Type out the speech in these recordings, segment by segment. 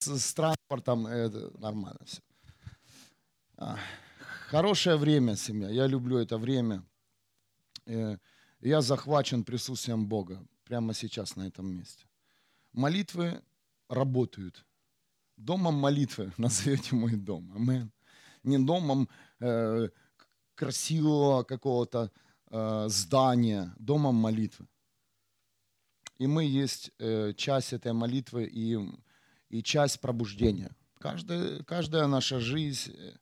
с, транспортом, это нормально все. А, хорошее время, семья. Я люблю это время. Э, я захвачен присутствием Бога прямо сейчас на этом месте. Молитвы работают. Домом молитвы назовете мой дом. Амен. Не домом э, красивого какого-то э, здания, домом молитвы. И мы есть э, часть этой молитвы и, и часть пробуждения. Каждая, каждая наша жизнь, э,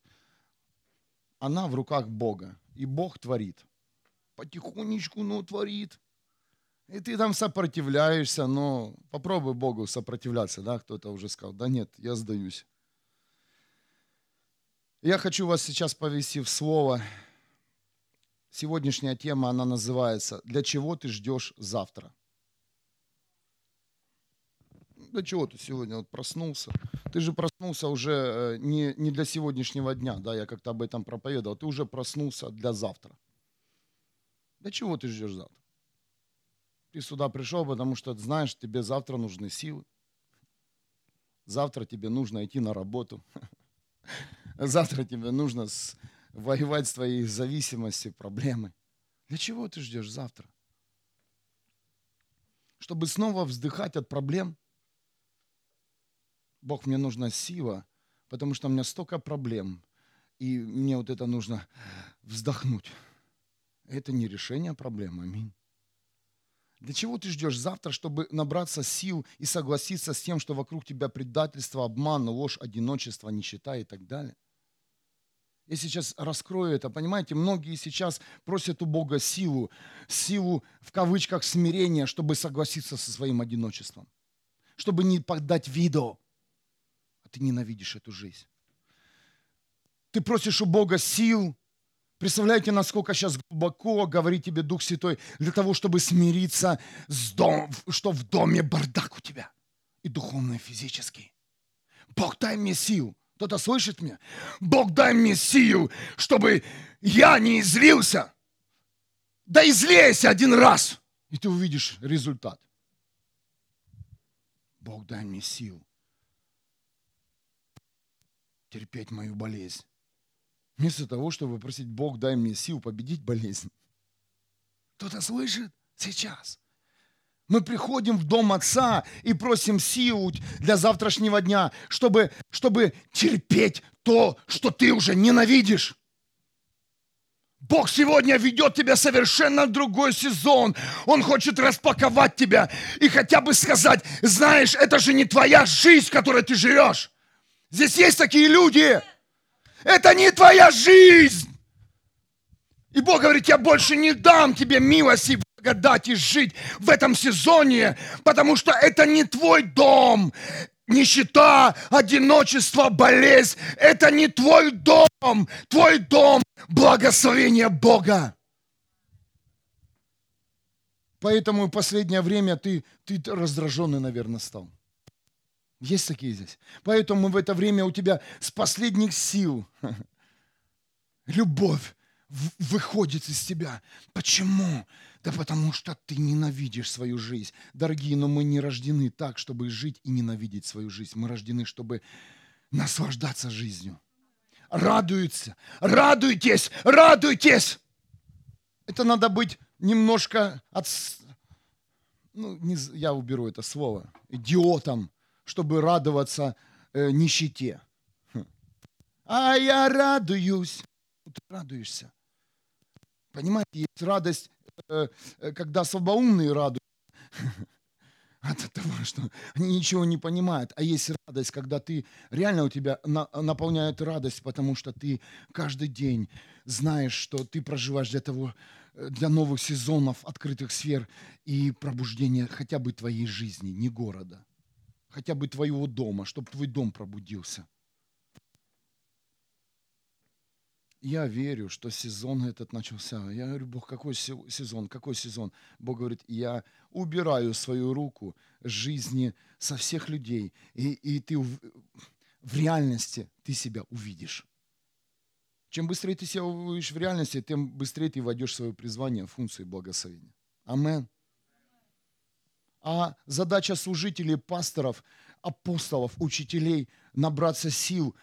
она в руках Бога. И Бог творит. Потихонечку, но творит. И ты там сопротивляешься, но попробуй Богу сопротивляться, да, кто-то уже сказал, да нет, я сдаюсь. Я хочу вас сейчас повести в слово. Сегодняшняя тема, она называется «Для чего ты ждешь завтра?» Для чего ты сегодня вот проснулся? Ты же проснулся уже э, не, не для сегодняшнего дня, да, я как-то об этом проповедовал. Ты уже проснулся для завтра. Для чего ты ждешь завтра? Ты сюда пришел, потому что знаешь, тебе завтра нужны силы. Завтра тебе нужно идти на работу. Завтра тебе нужно воевать с твоей зависимостью, проблемой. Для чего ты ждешь завтра? Чтобы снова вздыхать от проблем? Бог, мне нужна сила, потому что у меня столько проблем, и мне вот это нужно вздохнуть. Это не решение проблемы, аминь. Для чего ты ждешь завтра, чтобы набраться сил и согласиться с тем, что вокруг тебя предательство, обман, ложь, одиночество, нищета и так далее? Я сейчас раскрою это. Понимаете, многие сейчас просят у Бога силу, силу в кавычках смирения, чтобы согласиться со своим одиночеством, чтобы не подать виду. Ты ненавидишь эту жизнь. Ты просишь у Бога сил, Представляете, насколько сейчас глубоко говорит тебе Дух Святой для того, чтобы смириться с дом, что в доме бардак у тебя. И духовно, и физически. Бог, дай мне сил. Кто-то слышит меня? Бог, дай мне сил, чтобы я не излился. Да излейся один раз, и ты увидишь результат. Бог, дай мне сил терпеть мою болезнь. Вместо того, чтобы просить, Бог, дай мне сил победить болезнь. Кто-то слышит сейчас? Мы приходим в дом Отца и просим сил для завтрашнего дня, чтобы, чтобы терпеть то, что ты уже ненавидишь. Бог сегодня ведет тебя совершенно в другой сезон. Он хочет распаковать тебя и хотя бы сказать, знаешь, это же не твоя жизнь, в которой ты живешь. Здесь есть такие люди, это не твоя жизнь. И Бог говорит, я больше не дам тебе милости благодати жить в этом сезоне, потому что это не твой дом. Нищета, одиночество, болезнь – это не твой дом. Твой дом – благословение Бога. Поэтому в последнее время ты, ты раздраженный, наверное, стал. Есть такие здесь. Поэтому в это время у тебя с последних сил любовь выходит из тебя. Почему? Да потому что ты ненавидишь свою жизнь. Дорогие, но мы не рождены так, чтобы жить и ненавидеть свою жизнь. Мы рождены, чтобы наслаждаться жизнью. Радуются, радуйтесь, радуйтесь. Это надо быть немножко от... Ну, не, я уберу это слово. Идиотом чтобы радоваться э, нищете. Хм. А я радуюсь. Ты радуешься. Понимаете, есть радость, э, э когда слабоумные радуются от того, что они ничего не понимают. А есть радость, когда ты реально у тебя на, наполняет радость, потому что ты каждый день знаешь, что ты проживаешь для того, э, для новых сезонов, открытых сфер и пробуждения хотя бы твоей жизни, не города хотя бы твоего дома, чтобы твой дом пробудился. Я верю, что сезон этот начался. Я говорю, Бог, какой сезон, какой сезон? Бог говорит, я убираю свою руку жизни со всех людей, и, и ты в, в реальности ты себя увидишь. Чем быстрее ты себя увидишь в реальности, тем быстрее ты войдешь в свое призвание, функции благословения. Амен. А задача служителей, пасторов, апостолов, учителей набраться сил,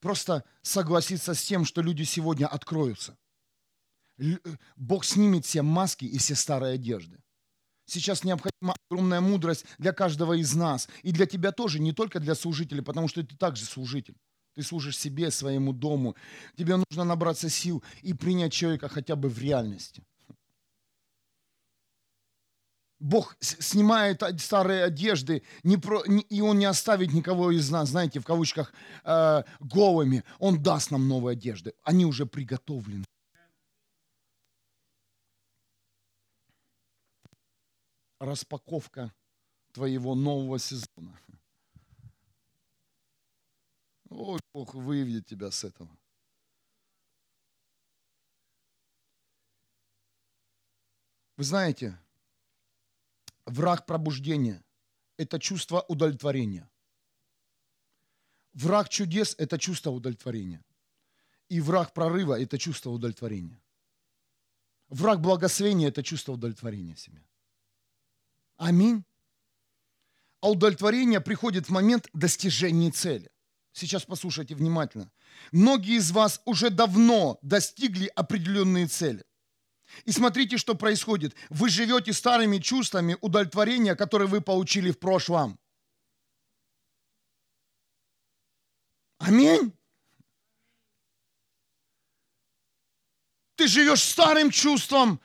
просто согласиться с тем, что люди сегодня откроются. Бог снимет все маски и все старые одежды. Сейчас необходима огромная мудрость для каждого из нас. И для тебя тоже, не только для служителей, потому что ты также служитель. Ты служишь себе, своему дому. Тебе нужно набраться сил и принять человека хотя бы в реальности. Бог снимает старые одежды, не про, не, и Он не оставит никого из нас, знаете, в кавычках, э, голыми. Он даст нам новые одежды. Они уже приготовлены. распаковка твоего нового сезона. Ой, Бог выведет тебя с этого. Вы знаете, враг пробуждения – это чувство удовлетворения. Враг чудес – это чувство удовлетворения. И враг прорыва – это чувство удовлетворения. Враг благословения – это чувство удовлетворения себе. Аминь. А удовлетворение приходит в момент достижения цели. Сейчас послушайте внимательно. Многие из вас уже давно достигли определенные цели. И смотрите, что происходит. Вы живете старыми чувствами удовлетворения, которые вы получили в прошлом. Аминь. Ты живешь старым чувством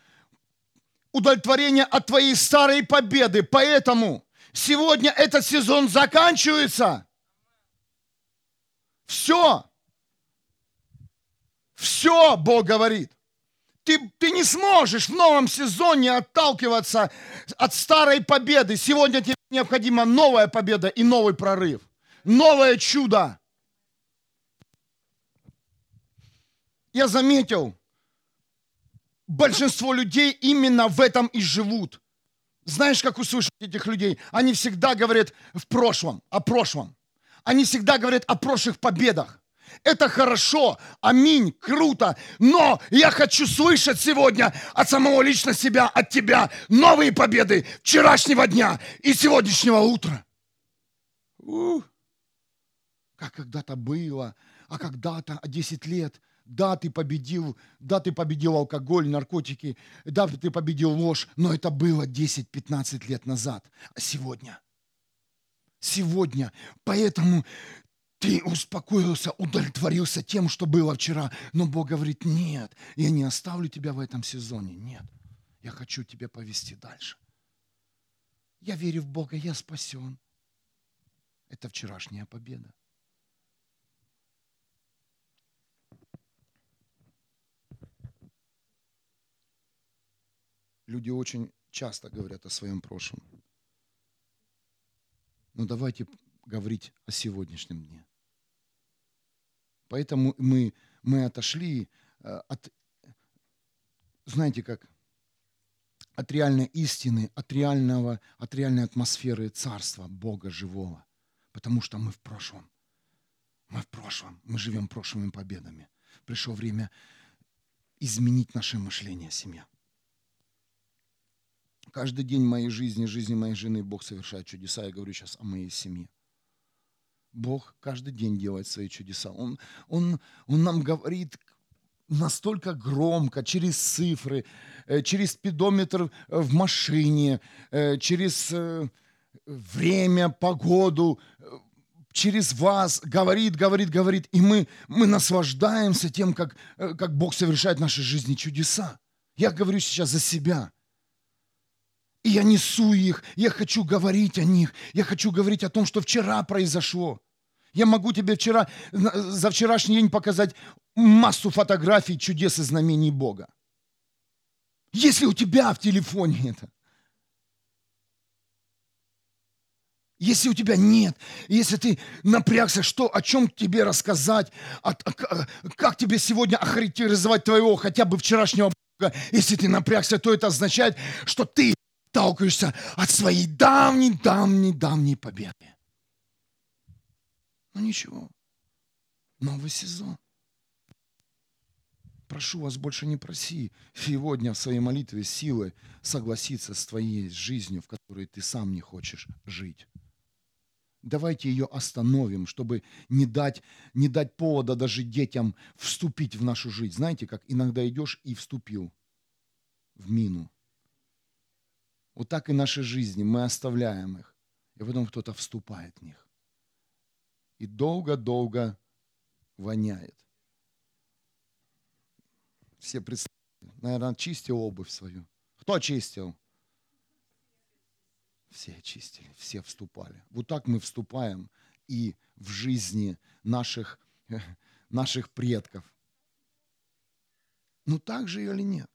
удовлетворение от твоей старой победы. Поэтому сегодня этот сезон заканчивается. Все. Все, Бог говорит. Ты, ты не сможешь в новом сезоне отталкиваться от старой победы. Сегодня тебе необходима новая победа и новый прорыв. Новое чудо. Я заметил, большинство людей именно в этом и живут. Знаешь, как услышать этих людей? Они всегда говорят в прошлом, о прошлом. Они всегда говорят о прошлых победах. Это хорошо, аминь, круто, но я хочу слышать сегодня от самого лично себя, от тебя новые победы вчерашнего дня и сегодняшнего утра. У, как когда-то было, а когда-то 10 лет – да, ты победил, да, ты победил алкоголь, наркотики, да, ты победил ложь, но это было 10-15 лет назад. А сегодня? Сегодня. Поэтому ты успокоился, удовлетворился тем, что было вчера. Но Бог говорит, нет, я не оставлю тебя в этом сезоне. Нет, я хочу тебя повести дальше. Я верю в Бога, я спасен. Это вчерашняя победа. Люди очень часто говорят о своем прошлом. Но давайте говорить о сегодняшнем дне. Поэтому мы, мы отошли э, от, знаете как, от реальной истины, от, реального, от реальной атмосферы Царства Бога Живого. Потому что мы в прошлом. Мы в прошлом. Мы живем прошлыми победами. Пришло время изменить наше мышление, семья. Каждый день моей жизни, жизни моей жены Бог совершает чудеса. Я говорю сейчас о моей семье. Бог каждый день делает свои чудеса. Он, он, он нам говорит настолько громко, через цифры, э, через спидометр в машине, э, через э, время, погоду, через вас говорит, говорит, говорит. И мы, мы наслаждаемся тем, как, как Бог совершает в нашей жизни чудеса. Я говорю сейчас за себя – и я несу их, я хочу говорить о них, я хочу говорить о том, что вчера произошло. Я могу тебе вчера, за вчерашний день показать массу фотографий чудес и знамений Бога. Если у тебя в телефоне это. Если у тебя нет, если ты напрягся, что, о чем тебе рассказать, от, как тебе сегодня охарактеризовать твоего хотя бы вчерашнего Бога, если ты напрягся, то это означает, что ты отталкиваешься от своей давней-давней-давней победы. Ну ничего, новый сезон. Прошу вас, больше не проси сегодня в своей молитве силы согласиться с твоей жизнью, в которой ты сам не хочешь жить. Давайте ее остановим, чтобы не дать, не дать повода даже детям вступить в нашу жизнь. Знаете, как иногда идешь и вступил в мину. Вот так и наши жизни, мы оставляем их, и потом кто-то вступает в них. И долго-долго воняет. Все представляют, наверное, чистил обувь свою. Кто чистил? Все очистили, все вступали. Вот так мы вступаем и в жизни наших, наших предков. Ну так же или нет?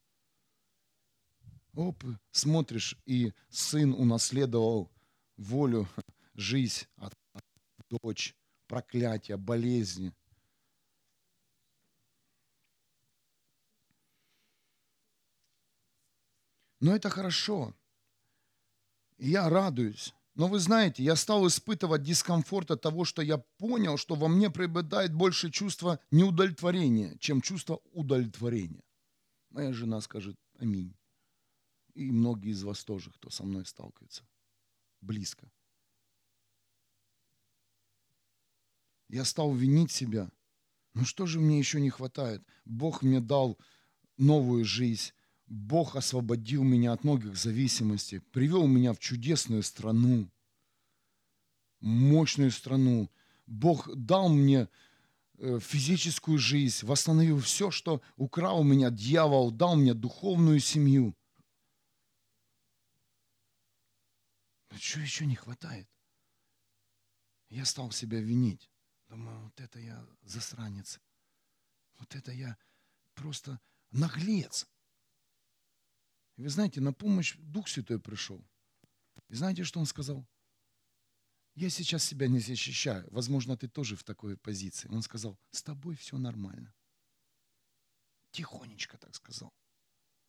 Оп, смотришь, и сын унаследовал волю, жизнь дочь, проклятия, болезни. Но это хорошо я радуюсь. Но вы знаете, я стал испытывать дискомфорт от того, что я понял, что во мне преобладает больше чувство неудовлетворения, чем чувство удовлетворения. Моя жена скажет аминь. И многие из вас тоже, кто со мной сталкивается. Близко. Я стал винить себя. Ну что же мне еще не хватает? Бог мне дал новую жизнь, Бог освободил меня от многих зависимостей, привел меня в чудесную страну, мощную страну. Бог дал мне э, физическую жизнь, восстановил все, что украл у меня дьявол, дал мне духовную семью. Но что еще не хватает? Я стал себя винить. Думаю, вот это я засранец. Вот это я просто наглец. И вы знаете, на помощь Дух Святой пришел. И знаете, что он сказал? Я сейчас себя не защищаю. Возможно, ты тоже в такой позиции. Он сказал, с тобой все нормально. Тихонечко так сказал.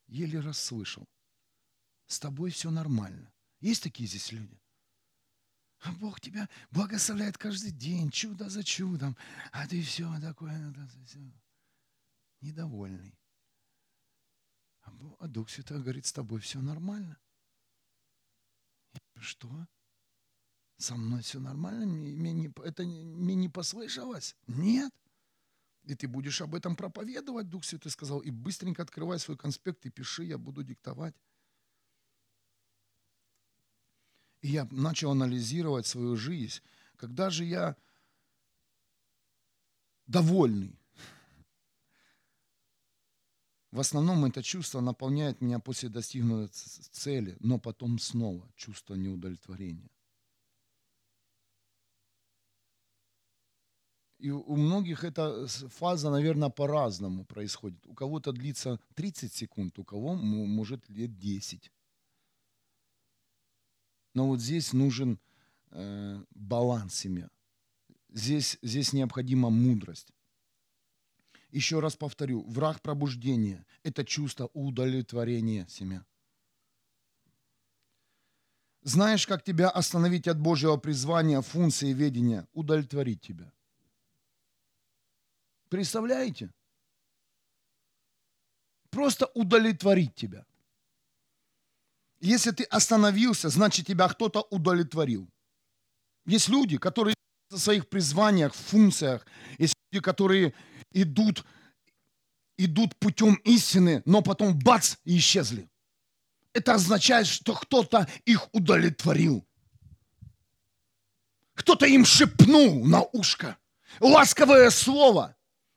Еле расслышал. С тобой все нормально. Есть такие здесь люди? А Бог тебя благословляет каждый день, чудо за чудом. А ты все такое, все. недовольный. А Дух Святой говорит, с тобой все нормально. Что? Со мной все нормально? Мне не, это мне не послышалось? Нет. И ты будешь об этом проповедовать, Дух Святой сказал, и быстренько открывай свой конспект и пиши, я буду диктовать. И я начал анализировать свою жизнь. Когда же я довольный, в основном это чувство наполняет меня после достигнутой цели, но потом снова чувство неудовлетворения. И у многих эта фаза, наверное, по-разному происходит. У кого-то длится 30 секунд, у кого может лет 10. Но вот здесь нужен э, баланс семья. Здесь, здесь необходима мудрость. Еще раз повторю, враг пробуждения – это чувство удовлетворения семья. Знаешь, как тебя остановить от Божьего призвания, функции ведения? Удовлетворить тебя. Представляете? Просто удовлетворить тебя. Если ты остановился, значит тебя кто-то удовлетворил. Есть люди, которые в своих призваниях, функциях, есть люди, которые идут, идут путем истины, но потом бац, и исчезли. Это означает, что кто-то их удовлетворил. Кто-то им шепнул на ушко ласковое слово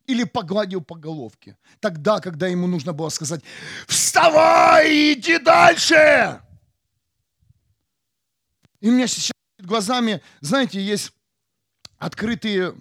или погладил по головке. Тогда, когда ему нужно было сказать, вставай, иди дальше. И у меня сейчас перед глазами, знаете, есть открытые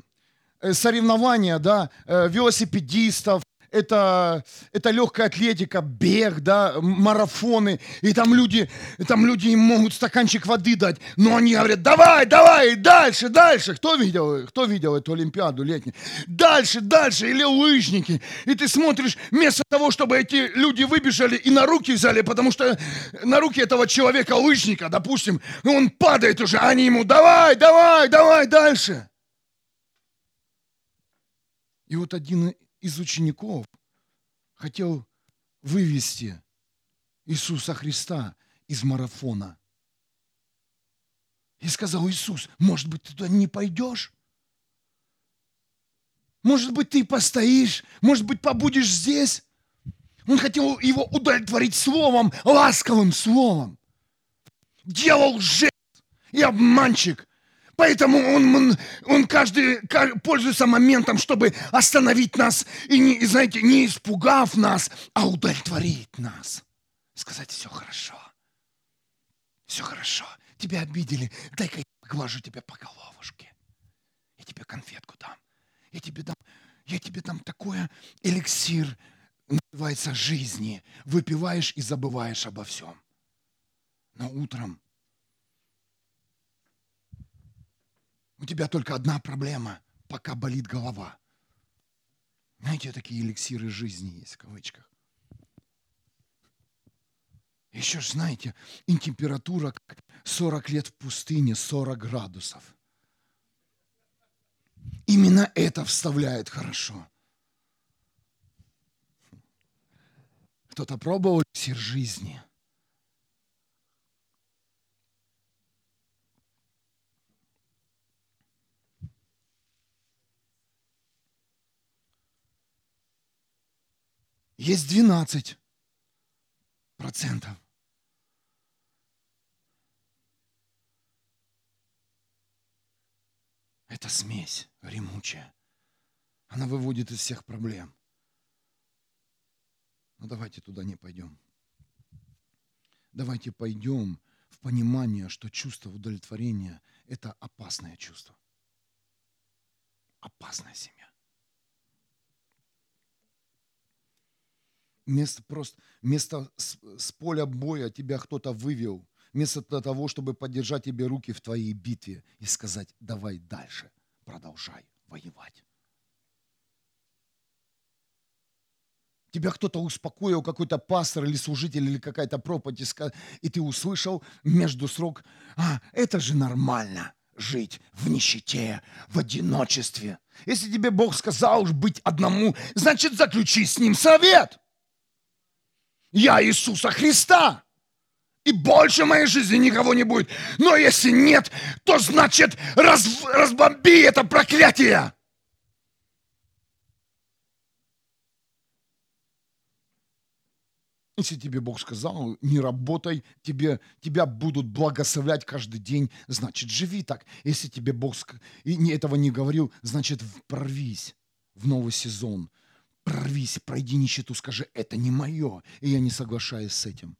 Э, соревнования, да, э, велосипедистов, это, это легкая атлетика, бег, да, марафоны, и там люди, там люди им могут стаканчик воды дать, но они говорят, давай, давай, дальше, дальше. Кто видел, кто видел эту Олимпиаду летнюю? Дальше, дальше, или лыжники. И ты смотришь, вместо того, чтобы эти люди выбежали и на руки взяли, потому что на руки этого человека, лыжника, допустим, он падает уже, они ему, давай, давай, давай, дальше. И вот один из учеников хотел вывести Иисуса Христа из марафона. И сказал Иисус, может быть, ты туда не пойдешь? Может быть, ты постоишь, может быть, побудешь здесь. Он хотел его удовлетворить словом, ласковым словом. Делал жест и обманщик. Поэтому он, он, он каждый, пользуется моментом, чтобы остановить нас и, не, знаете, не испугав нас, а удовлетворить нас. Сказать, все хорошо. Все хорошо. Тебя обидели. Дай-ка я поглажу тебя по головушке. Я тебе конфетку дам. Я тебе дам, я тебе дам такое эликсир, называется жизни. Выпиваешь и забываешь обо всем. Но утром у тебя только одна проблема, пока болит голова. Знаете, такие эликсиры жизни есть в кавычках. Еще ж знаете, и температура 40 лет в пустыне, 40 градусов. Именно это вставляет хорошо. Кто-то пробовал сир жизни? Есть 12 процентов. Это смесь ремучая. Она выводит из всех проблем. Но ну, давайте туда не пойдем. Давайте пойдем в понимание, что чувство удовлетворения – это опасное чувство. Опасная семья. Вместо, просто, вместо с, с поля боя тебя кто-то вывел, вместо того, чтобы поддержать тебе руки в твоей битве и сказать, давай дальше, продолжай воевать. тебя кто-то успокоил, какой-то пастор или служитель или какая-то проповедь, и ты услышал между срок, а, это же нормально жить в нищете, в одиночестве. Если тебе Бог сказал быть одному, значит заключи с ним совет. Я Иисуса Христа. И больше в моей жизни никого не будет. Но если нет, то значит раз, разбомби это проклятие. Если тебе Бог сказал, не работай, тебе, тебя будут благословлять каждый день, значит, живи так. Если тебе Бог и этого не говорил, значит, прорвись в новый сезон. Прорвись, пройди нищету, скажи, это не мое, и я не соглашаюсь с этим.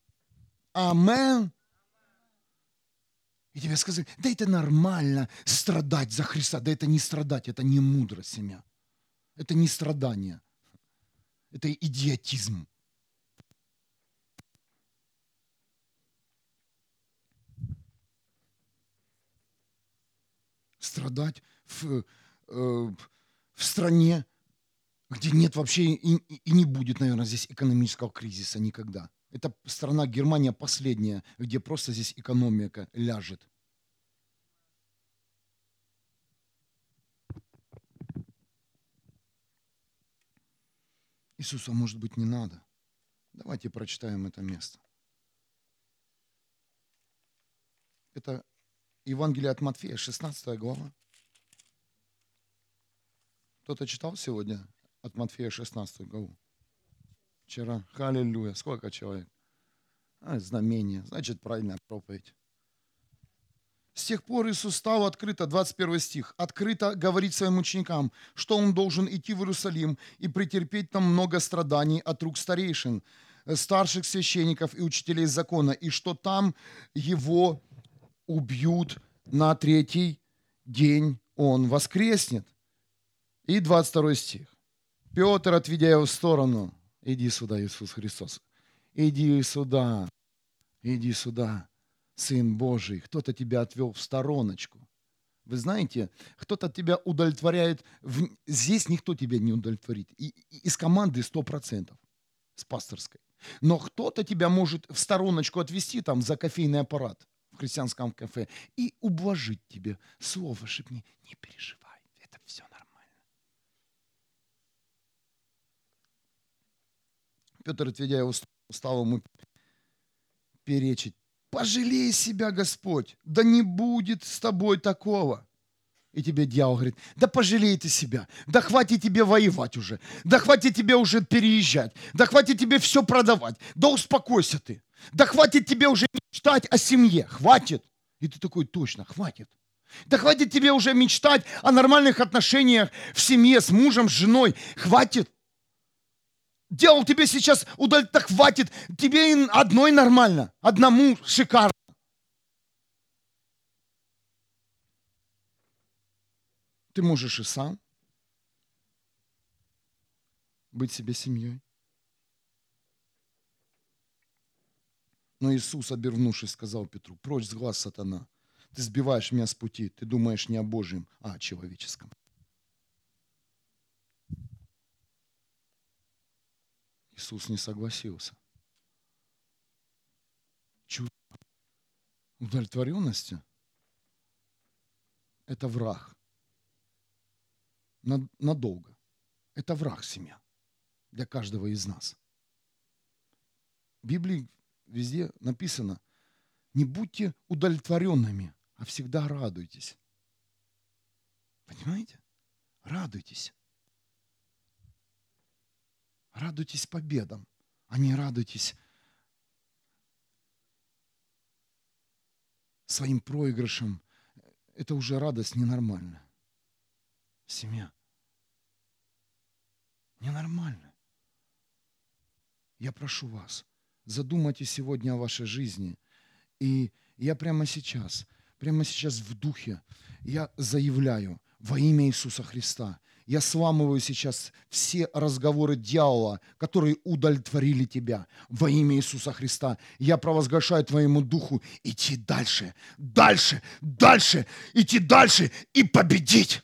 Амен. И тебе сказали, да это нормально страдать за Христа. Да это не страдать, это не мудрость, семья. Это не страдание. Это идиотизм. страдать в, э, в стране, где нет вообще и, и не будет, наверное, здесь экономического кризиса никогда. Это страна Германия последняя, где просто здесь экономика ляжет. Иисуса, может быть, не надо. Давайте прочитаем это место. Это Евангелие от Матфея, 16 глава. Кто-то читал сегодня от Матфея 16 главу? Вчера. Халилюя. Сколько человек? А, знамение. Значит, правильная проповедь. С тех пор Иисус стал открыто, 21 стих, открыто говорить своим ученикам, что Он должен идти в Иерусалим и претерпеть там много страданий от рук старейшин, старших священников и учителей закона, и что там Его убьют на третий день он воскреснет. И 22 стих. Петр, отведя его в сторону, иди сюда, Иисус Христос, иди сюда, иди сюда, Сын Божий, кто-то тебя отвел в стороночку. Вы знаете, кто-то тебя удовлетворяет, здесь никто тебя не удовлетворит. И, и, из команды 100%, с пасторской. Но кто-то тебя может в стороночку отвести там за кофейный аппарат в христианском кафе и ублажить тебе. Слово шепни, не переживай, это все нормально. Петр, отведя его, стал ему перечить. пожалей себя, Господь, да не будет с тобой такого. И тебе дьявол говорит, да пожалей ты себя, да хватит тебе воевать уже, да хватит тебе уже переезжать, да хватит тебе все продавать, да успокойся ты, да хватит тебе уже мечтать о семье, хватит. И ты такой, точно, хватит. Да хватит тебе уже мечтать о нормальных отношениях в семье с мужем, с женой. Хватит. Делал тебе сейчас удалить, так хватит. Тебе одной нормально, одному шикарно. Ты можешь и сам быть себе семьей. Но Иисус, обернувшись, сказал Петру, прочь с глаз сатана. Ты сбиваешь меня с пути. Ты думаешь не о Божьем, а о человеческом. Иисус не согласился. Чувство удовлетворенности – это враг. Надолго. Это враг семья для каждого из нас. В Библии везде написано, не будьте удовлетворенными, а всегда радуйтесь. Понимаете? Радуйтесь. Радуйтесь победам, а не радуйтесь своим проигрышам. Это уже радость ненормальная. Семья. Ненормально. Я прошу вас, задумайтесь сегодня о вашей жизни. И я прямо сейчас, прямо сейчас в духе, я заявляю во имя Иисуса Христа – я сламываю сейчас все разговоры дьявола, которые удовлетворили тебя во имя Иисуса Христа. Я провозглашаю твоему духу идти дальше, дальше, дальше, идти дальше и победить.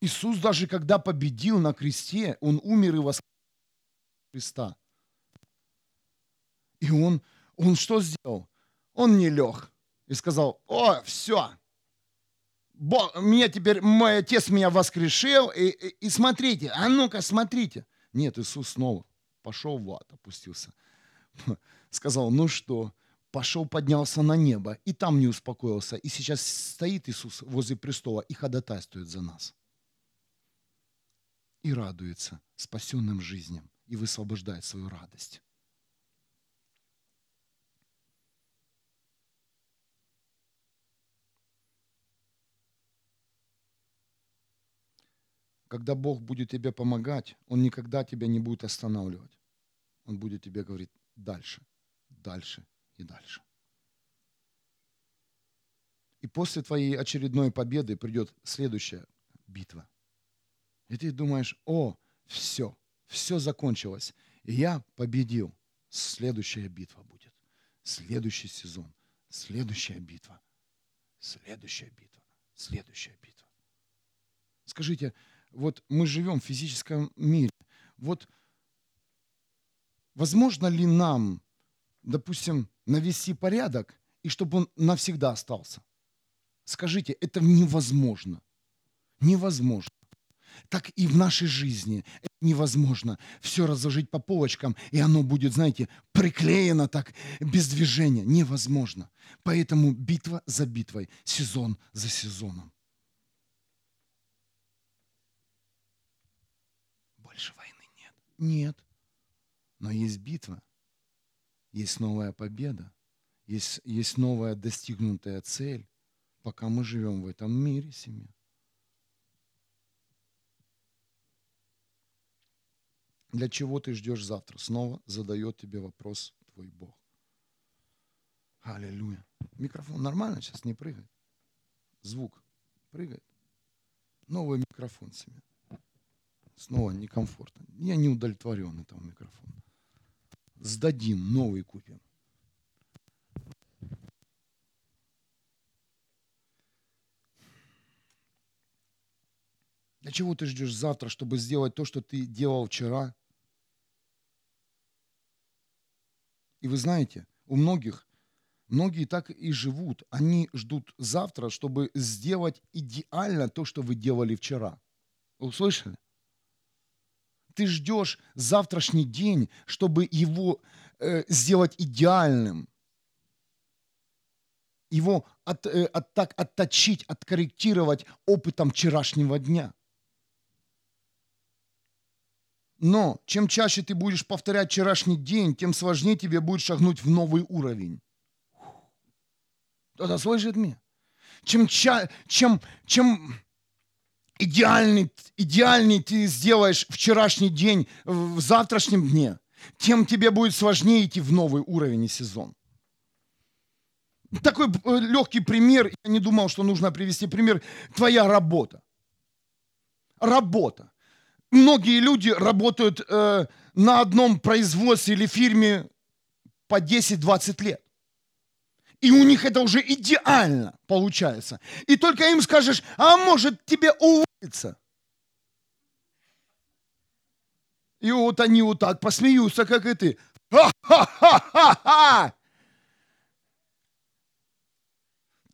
Иисус даже когда победил на кресте, Он умер и воскрес Христа. И Он, Он что сделал? Он не лег и сказал, о, все, Бог, меня теперь, мой отец меня воскрешил, и, и, и смотрите, а ну-ка, смотрите. Нет, Иисус снова пошел в ад, опустился. Сказал, ну что, пошел, поднялся на небо, и там не успокоился. И сейчас стоит Иисус возле престола и ходатайствует за нас. И радуется спасенным жизням, и высвобождает свою радость. Когда Бог будет тебе помогать, Он никогда тебя не будет останавливать. Он будет тебе говорить дальше, дальше и дальше. И после твоей очередной победы придет следующая битва. И ты думаешь, о, все, все закончилось. И я победил. Следующая битва будет. Следующий сезон. Следующая битва. Следующая битва. Следующая битва. Скажите, вот мы живем в физическом мире. Вот возможно ли нам, допустим, навести порядок, и чтобы он навсегда остался? Скажите, это невозможно. Невозможно. Так и в нашей жизни это невозможно все разложить по полочкам, и оно будет, знаете, приклеено так, без движения. Невозможно. Поэтому битва за битвой, сезон за сезоном. Нет. Но есть битва, есть новая победа, есть, есть новая достигнутая цель, пока мы живем в этом мире, семья. Для чего ты ждешь завтра? Снова задает тебе вопрос твой Бог. Аллилуйя. Микрофон нормально сейчас не прыгает? Звук прыгает? Новый микрофон семья снова некомфортно. Я не удовлетворен этого микрофона. Сдадим, новый купим. Для чего ты ждешь завтра, чтобы сделать то, что ты делал вчера? И вы знаете, у многих, многие так и живут. Они ждут завтра, чтобы сделать идеально то, что вы делали вчера. Услышали? Ты ждешь завтрашний день, чтобы его э, сделать идеальным, его от, э, от, так отточить, откорректировать опытом вчерашнего дня. Но чем чаще ты будешь повторять вчерашний день, тем сложнее тебе будет шагнуть в новый уровень. Кто-то слышит меня? Чем, ча, чем, чем идеальный, идеальный ты сделаешь вчерашний день в завтрашнем дне, тем тебе будет сложнее идти в новый уровень и сезон. Такой э, легкий пример, я не думал, что нужно привести пример, твоя работа. Работа. Многие люди работают э, на одном производстве или фирме по 10-20 лет. И у них это уже идеально получается. И только им скажешь, а может тебе уволиться. И вот они вот так посмеются, как и ты. Ха-ха-ха-ха-ха!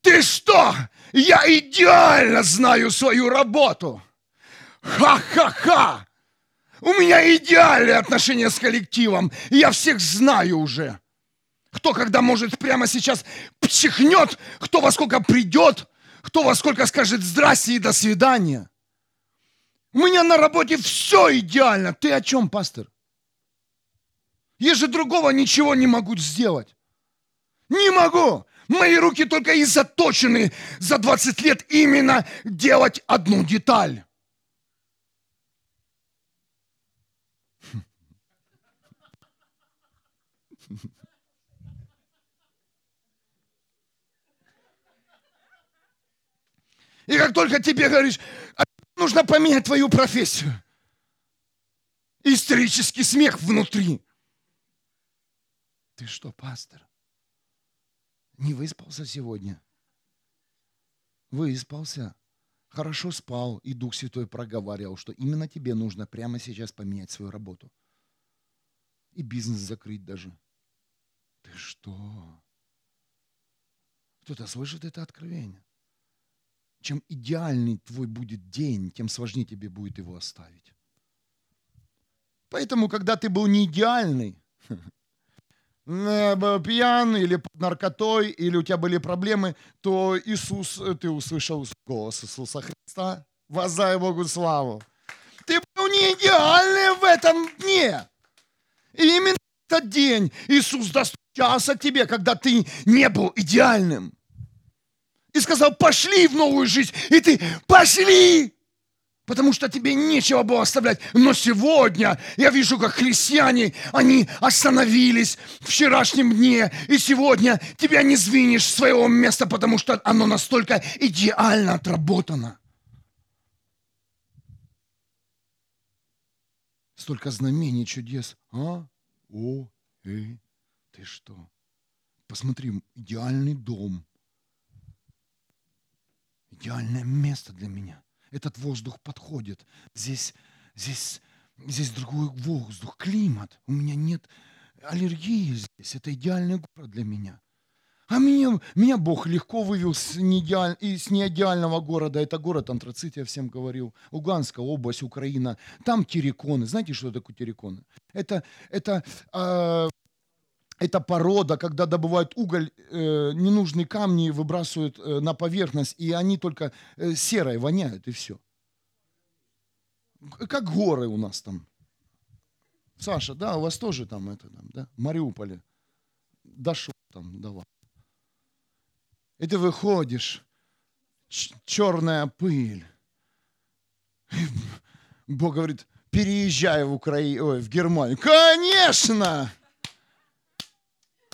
Ты что? Я идеально знаю свою работу. Ха-ха-ха! У меня идеальные отношения с коллективом. Я всех знаю уже. Кто когда может прямо сейчас пчихнет, кто во сколько придет, кто во сколько скажет здрасте и до свидания. У меня на работе все идеально. Ты о чем, пастор? Я же другого ничего не могу сделать. Не могу. Мои руки только и заточены за 20 лет именно делать одну деталь. И как только тебе говоришь, «А нужно поменять твою профессию, истерический смех внутри. Ты что, пастор? Не выспался сегодня? Выспался. Хорошо спал, и Дух Святой проговаривал, что именно тебе нужно прямо сейчас поменять свою работу. И бизнес закрыть даже. Ты что? Кто-то слышит это откровение? Чем идеальный твой будет день, тем сложнее тебе будет его оставить. Поэтому, когда ты был не идеальный, был пьян или под наркотой, или у тебя были проблемы, то Иисус, э, ты услышал голос Иисуса Христа, воздай Богу славу. Ты был не идеальный в этом дне. И именно этот день Иисус достучался к тебе, когда ты не был идеальным. И сказал, пошли в новую жизнь. И ты, пошли! потому что тебе нечего было оставлять. Но сегодня я вижу, как христиане, они остановились в вчерашнем дне, и сегодня тебя не звинешь с своего места, потому что оно настолько идеально отработано. Столько знамений, чудес. А? О, э, ты что? Посмотри, идеальный дом. Идеальное место для меня – этот воздух подходит. Здесь, здесь, здесь другой воздух, климат. У меня нет аллергии здесь. Это идеальный город для меня. А меня, меня Бог легко вывел с, неидеаль, из неидеального города. Это город антрацит, я всем говорил. Луганская область, Украина. Там терриконы. Знаете, что такое терриконы? Это, это э, это порода, когда добывают уголь, э, ненужные камни выбрасывают э, на поверхность, и они только э, серой воняют, и все. Как горы у нас там. Саша, да, у вас тоже там это, там, да, в Мариуполе. Дошел там до вас. И ты выходишь, черная пыль. И Бог говорит, переезжай в Украину, в Германию. Конечно!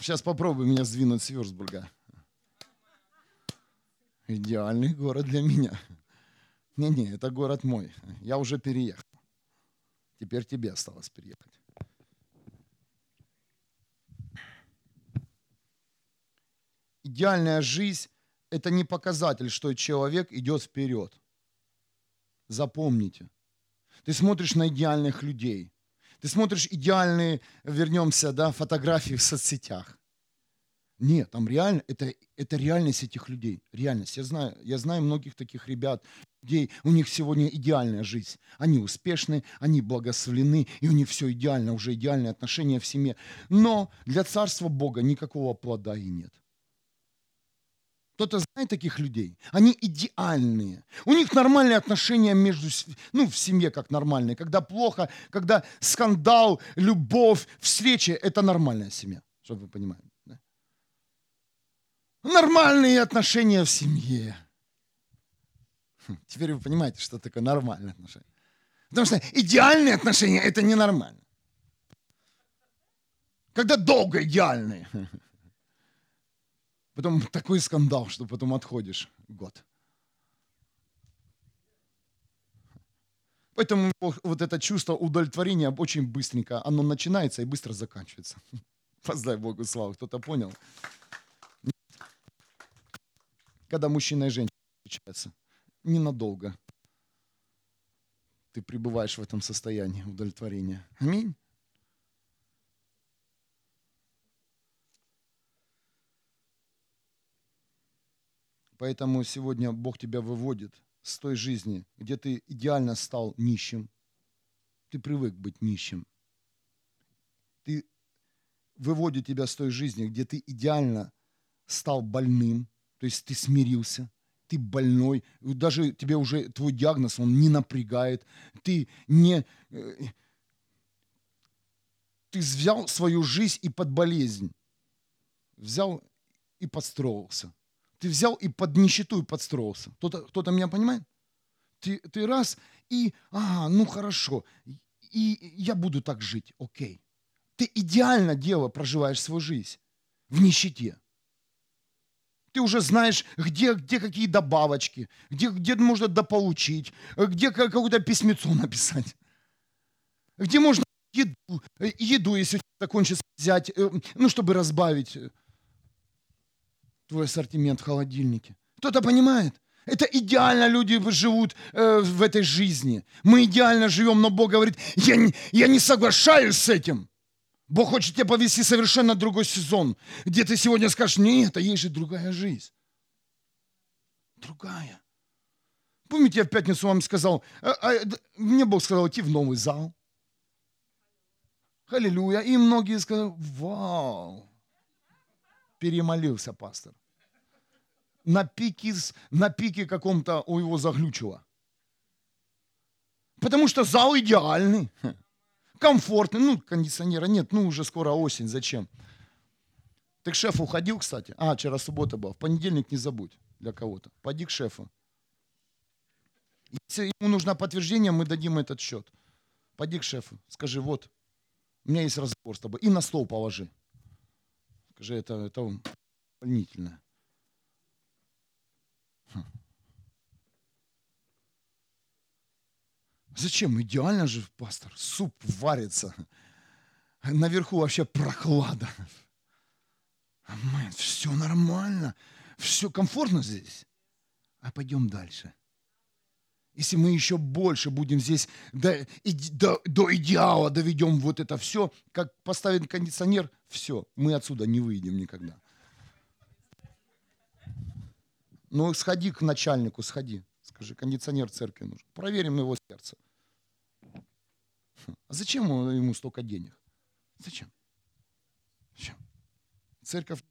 Сейчас попробуй меня сдвинуть с Вюрсбурга. Идеальный город для меня. Не-не, это город мой. Я уже переехал. Теперь тебе осталось переехать. Идеальная жизнь – это не показатель, что человек идет вперед. Запомните. Ты смотришь на идеальных людей. Ты смотришь идеальные, вернемся, да, фотографии в соцсетях. Нет, там реально, это, это реальность этих людей. Реальность. Я знаю, я знаю многих таких ребят, людей, у них сегодня идеальная жизнь. Они успешны, они благословлены, и у них все идеально, уже идеальные отношения в семье. Но для Царства Бога никакого плода и нет. Кто-то знает таких людей? Они идеальные. У них нормальные отношения между, ну, в семье как нормальные. Когда плохо, когда скандал, любовь, встречи, это нормальная семья, чтобы вы понимали. Да? Нормальные отношения в семье. Хм, теперь вы понимаете, что такое нормальные отношения. Потому что идеальные отношения – это ненормально. Когда долго идеальные – Потом такой скандал, что потом отходишь год. Поэтому вот это чувство удовлетворения очень быстренько, оно начинается и быстро заканчивается. Поздай Богу славу, кто-то понял? Когда мужчина и женщина встречаются, ненадолго ты пребываешь в этом состоянии удовлетворения. Аминь. Поэтому сегодня Бог тебя выводит с той жизни, где ты идеально стал нищим. Ты привык быть нищим. Ты выводит тебя с той жизни, где ты идеально стал больным, то есть ты смирился, ты больной, даже тебе уже твой диагноз, он не напрягает, ты не... Э, ты взял свою жизнь и под болезнь, взял и подстроился – ты взял и под нищету и подстроился. Кто-то, кто-то меня понимает? Ты, ты раз и, а, ну хорошо, и я буду так жить, окей. Ты идеально, дело, проживаешь свою жизнь в нищете. Ты уже знаешь, где, где какие добавочки, где, где можно дополучить, где какое-то письмецо написать, где можно еду, еду если закончится, взять, э, ну, чтобы разбавить твой ассортимент в холодильнике. Кто-то понимает? Это идеально люди живут э, в этой жизни. Мы идеально живем, но Бог говорит, я не, я не соглашаюсь с этим. Бог хочет тебя повести совершенно другой сезон, где ты сегодня скажешь, нет, а есть же другая жизнь. Другая. Помните, я в пятницу вам сказал, а, а, мне Бог сказал идти в новый зал. Аллилуйя. И многие сказали, вау, перемолился пастор. На пике, на пике каком-то у его заглючило. Потому что зал идеальный, комфортный. Ну, кондиционера нет, ну уже скоро осень, зачем? Так шеф уходил, кстати. А, вчера суббота была. В понедельник не забудь для кого-то. Пойди к шефу. Если ему нужно подтверждение, мы дадим этот счет. Пойди к шефу. Скажи, вот, у меня есть разговор с тобой. И на стол положи. Скажи, это, это волнительно. Хм. Зачем? Идеально же, пастор, суп варится. Наверху вообще прохлада. Амин, все нормально, все комфортно здесь. А пойдем дальше. Если мы еще больше будем здесь до, до, до идеала доведем вот это все, как поставить кондиционер, все, мы отсюда не выйдем никогда. Ну, сходи к начальнику, сходи. Скажи, кондиционер церкви нужен. Проверим его сердце. А зачем ему столько денег? Зачем? Зачем? Церковь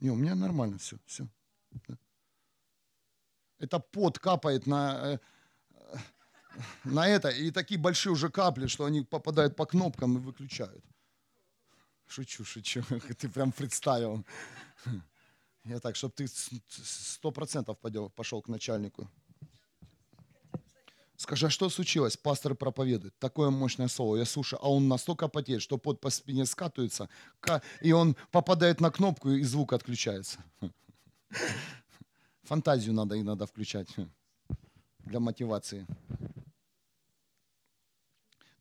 Не, у меня нормально все. все. Это пот капает на, э, на это, и такие большие уже капли, что они попадают по кнопкам и выключают. Шучу, шучу. Ты прям представил. Я так, чтобы ты сто процентов пошел к начальнику. Скажи, а что случилось? Пастор проповедует. Такое мощное слово. Я слушаю, а он настолько потеет, что под по спине скатывается, и он попадает на кнопку, и звук отключается. Фантазию надо иногда включать для мотивации.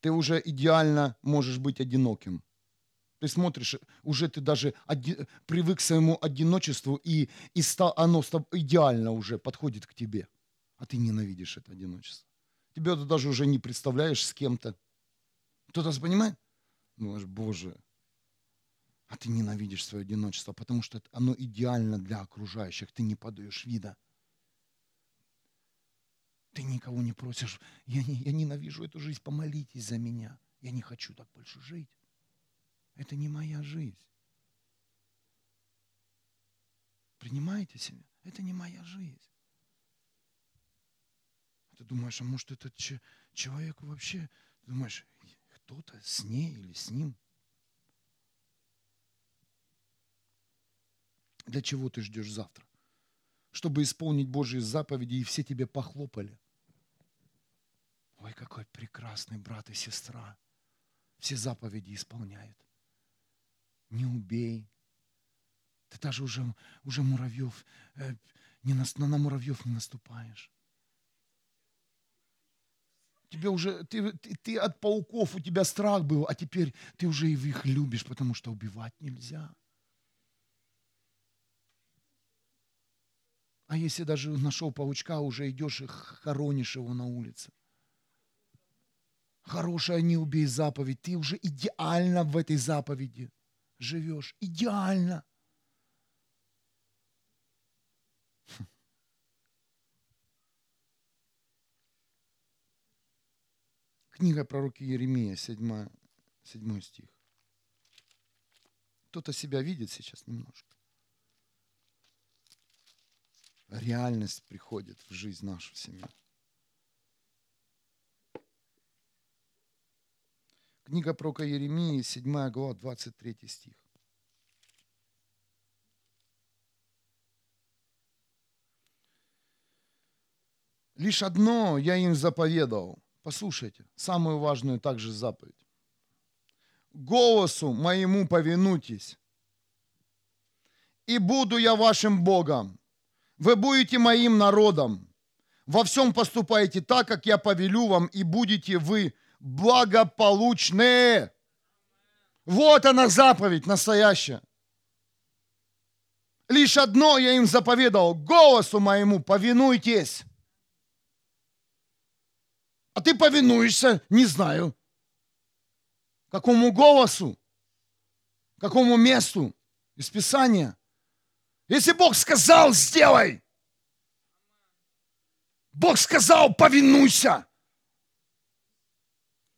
Ты уже идеально можешь быть одиноким. Ты смотришь, уже ты даже оди, привык к своему одиночеству, и, и стал, оно идеально уже подходит к тебе. А ты ненавидишь это одиночество. Тебе ты даже уже не представляешь с кем-то. Кто-то понимает? Думаешь, Боже, а ты ненавидишь свое одиночество, потому что оно идеально для окружающих. Ты не подаешь вида. Ты никого не просишь. Я, не, я ненавижу эту жизнь, помолитесь за меня. Я не хочу так больше жить. Это не моя жизнь. Принимаете себя? Это не моя жизнь. Ты думаешь, а может этот человек вообще, думаешь, кто-то с ней или с ним? Для чего ты ждешь завтра? Чтобы исполнить Божьи заповеди, и все тебе похлопали. Ой, какой прекрасный брат и сестра. Все заповеди исполняют не убей. Ты даже уже, уже муравьев, э, не на, на муравьев не наступаешь. Тебе уже, ты, ты, ты от пауков, у тебя страх был, а теперь ты уже их любишь, потому что убивать нельзя. А если даже нашел паучка, уже идешь и хоронишь его на улице. Хорошая не убей заповедь. Ты уже идеально в этой заповеди живешь. Идеально. Книга пророка Еремия, 7, 7 стих. Кто-то себя видит сейчас немножко. Реальность приходит в жизнь нашу семью. Книга пророка Еремии, 7 глава, 23 стих. Лишь одно я им заповедал. Послушайте, самую важную также заповедь. Голосу моему повинуйтесь, и буду я вашим Богом. Вы будете моим народом. Во всем поступайте так, как я повелю вам, и будете вы благополучные. Вот она заповедь настоящая. Лишь одно я им заповедал, голосу моему повинуйтесь. А ты повинуешься, не знаю, какому голосу, какому месту из Писания. Если Бог сказал, сделай. Бог сказал, повинуйся.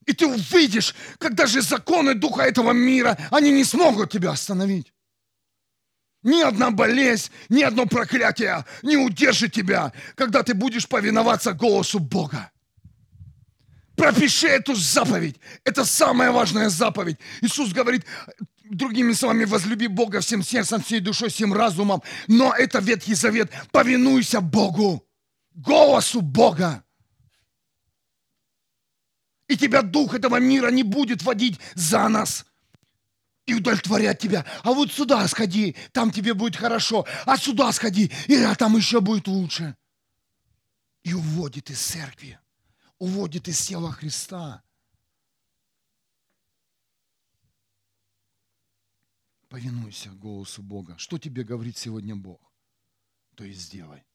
И ты увидишь, как даже законы духа этого мира, они не смогут тебя остановить. Ни одна болезнь, ни одно проклятие не удержит тебя, когда ты будешь повиноваться голосу Бога. Пропиши эту заповедь. Это самая важная заповедь. Иисус говорит, другими словами, возлюби Бога всем сердцем, всей душой, всем разумом. Но это Ветхий Завет. Повинуйся Богу, голосу Бога. И тебя дух этого мира не будет водить за нас и удовлетворять тебя. А вот сюда сходи, там тебе будет хорошо. А сюда сходи, и там еще будет лучше. И уводит из церкви, уводит из тела Христа. Повинуйся голосу Бога. Что тебе говорит сегодня Бог? То есть сделай.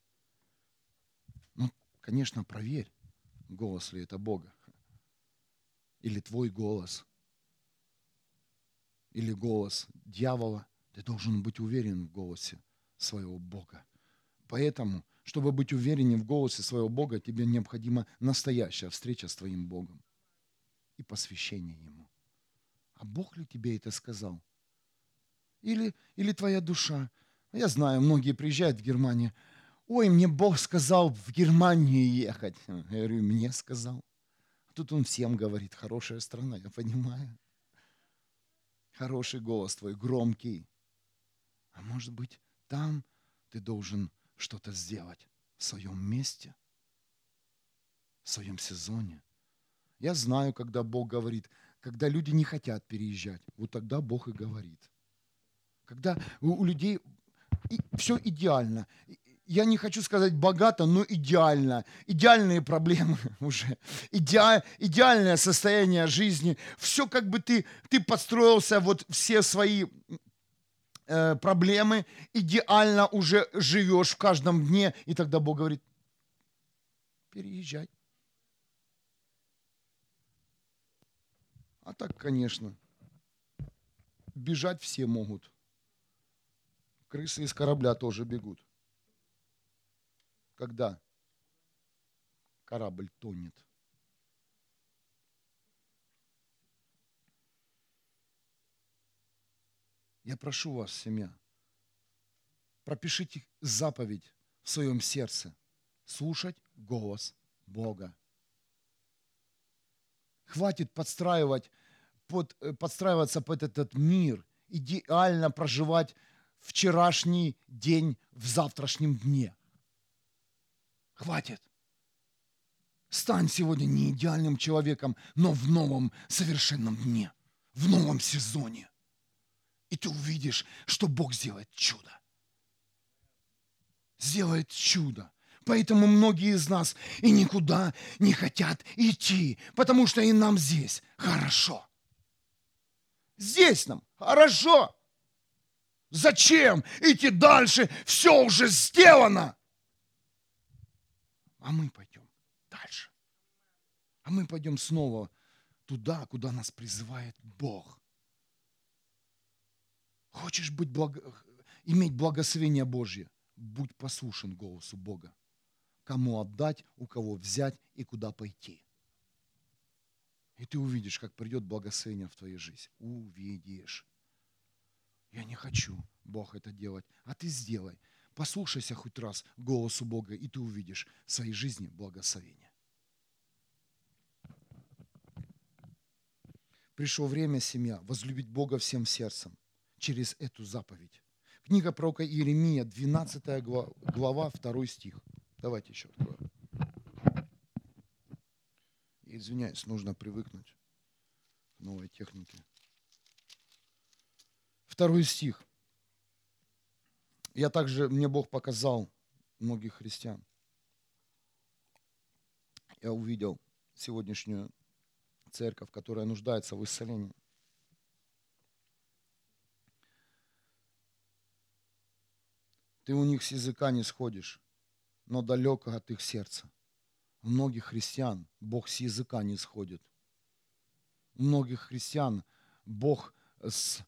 Ну, конечно, проверь, голос ли это Бога или твой голос, или голос дьявола, ты должен быть уверен в голосе своего Бога. Поэтому, чтобы быть увереннее в голосе своего Бога, тебе необходима настоящая встреча с твоим Богом и посвящение Ему. А Бог ли тебе это сказал? Или, или твоя душа? Я знаю, многие приезжают в Германию. Ой, мне Бог сказал в Германию ехать. Я говорю, мне сказал. Тут он всем говорит, хорошая страна, я понимаю. Хороший голос твой, громкий. А может быть, там ты должен что-то сделать в своем месте, в своем сезоне. Я знаю, когда Бог говорит, когда люди не хотят переезжать, вот тогда Бог и говорит. Когда у, людей все идеально, я не хочу сказать богато, но идеально. Идеальные проблемы уже. Иде, идеальное состояние жизни. Все как бы ты, ты подстроился, вот все свои э, проблемы, идеально уже живешь в каждом дне. И тогда Бог говорит, переезжай. А так, конечно, бежать все могут. Крысы из корабля тоже бегут. Когда корабль тонет. Я прошу вас, семья, пропишите заповедь в своем сердце. Слушать голос Бога. Хватит подстраивать, под, э, подстраиваться под этот мир, идеально проживать вчерашний день в завтрашнем дне. Хватит. Стань сегодня не идеальным человеком, но в новом совершенном дне, в новом сезоне. И ты увидишь, что Бог сделает чудо. Сделает чудо. Поэтому многие из нас и никуда не хотят идти, потому что и нам здесь хорошо. Здесь нам хорошо. Зачем идти дальше? Все уже сделано. А мы пойдем дальше. А мы пойдем снова туда, куда нас призывает Бог. Хочешь быть благо... иметь благословение Божье? Будь послушен голосу Бога кому отдать, у кого взять и куда пойти. И ты увидишь, как придет благословение в твою жизнь. Увидишь. Я не хочу, Бог, это делать. А ты сделай. Послушайся хоть раз голосу Бога, и ты увидишь в своей жизни благословение. Пришло время, семья, возлюбить Бога всем сердцем через эту заповедь. Книга пророка Иеремия, 12 глава, 2 стих. Давайте еще откроем. Извиняюсь, нужно привыкнуть к новой технике. Второй стих. Я также, мне Бог показал многих христиан. Я увидел сегодняшнюю церковь, которая нуждается в исцелении. Ты у них с языка не сходишь но далеко от их сердца. У многих христиан Бог с языка не сходит. У многих христиан Бог с,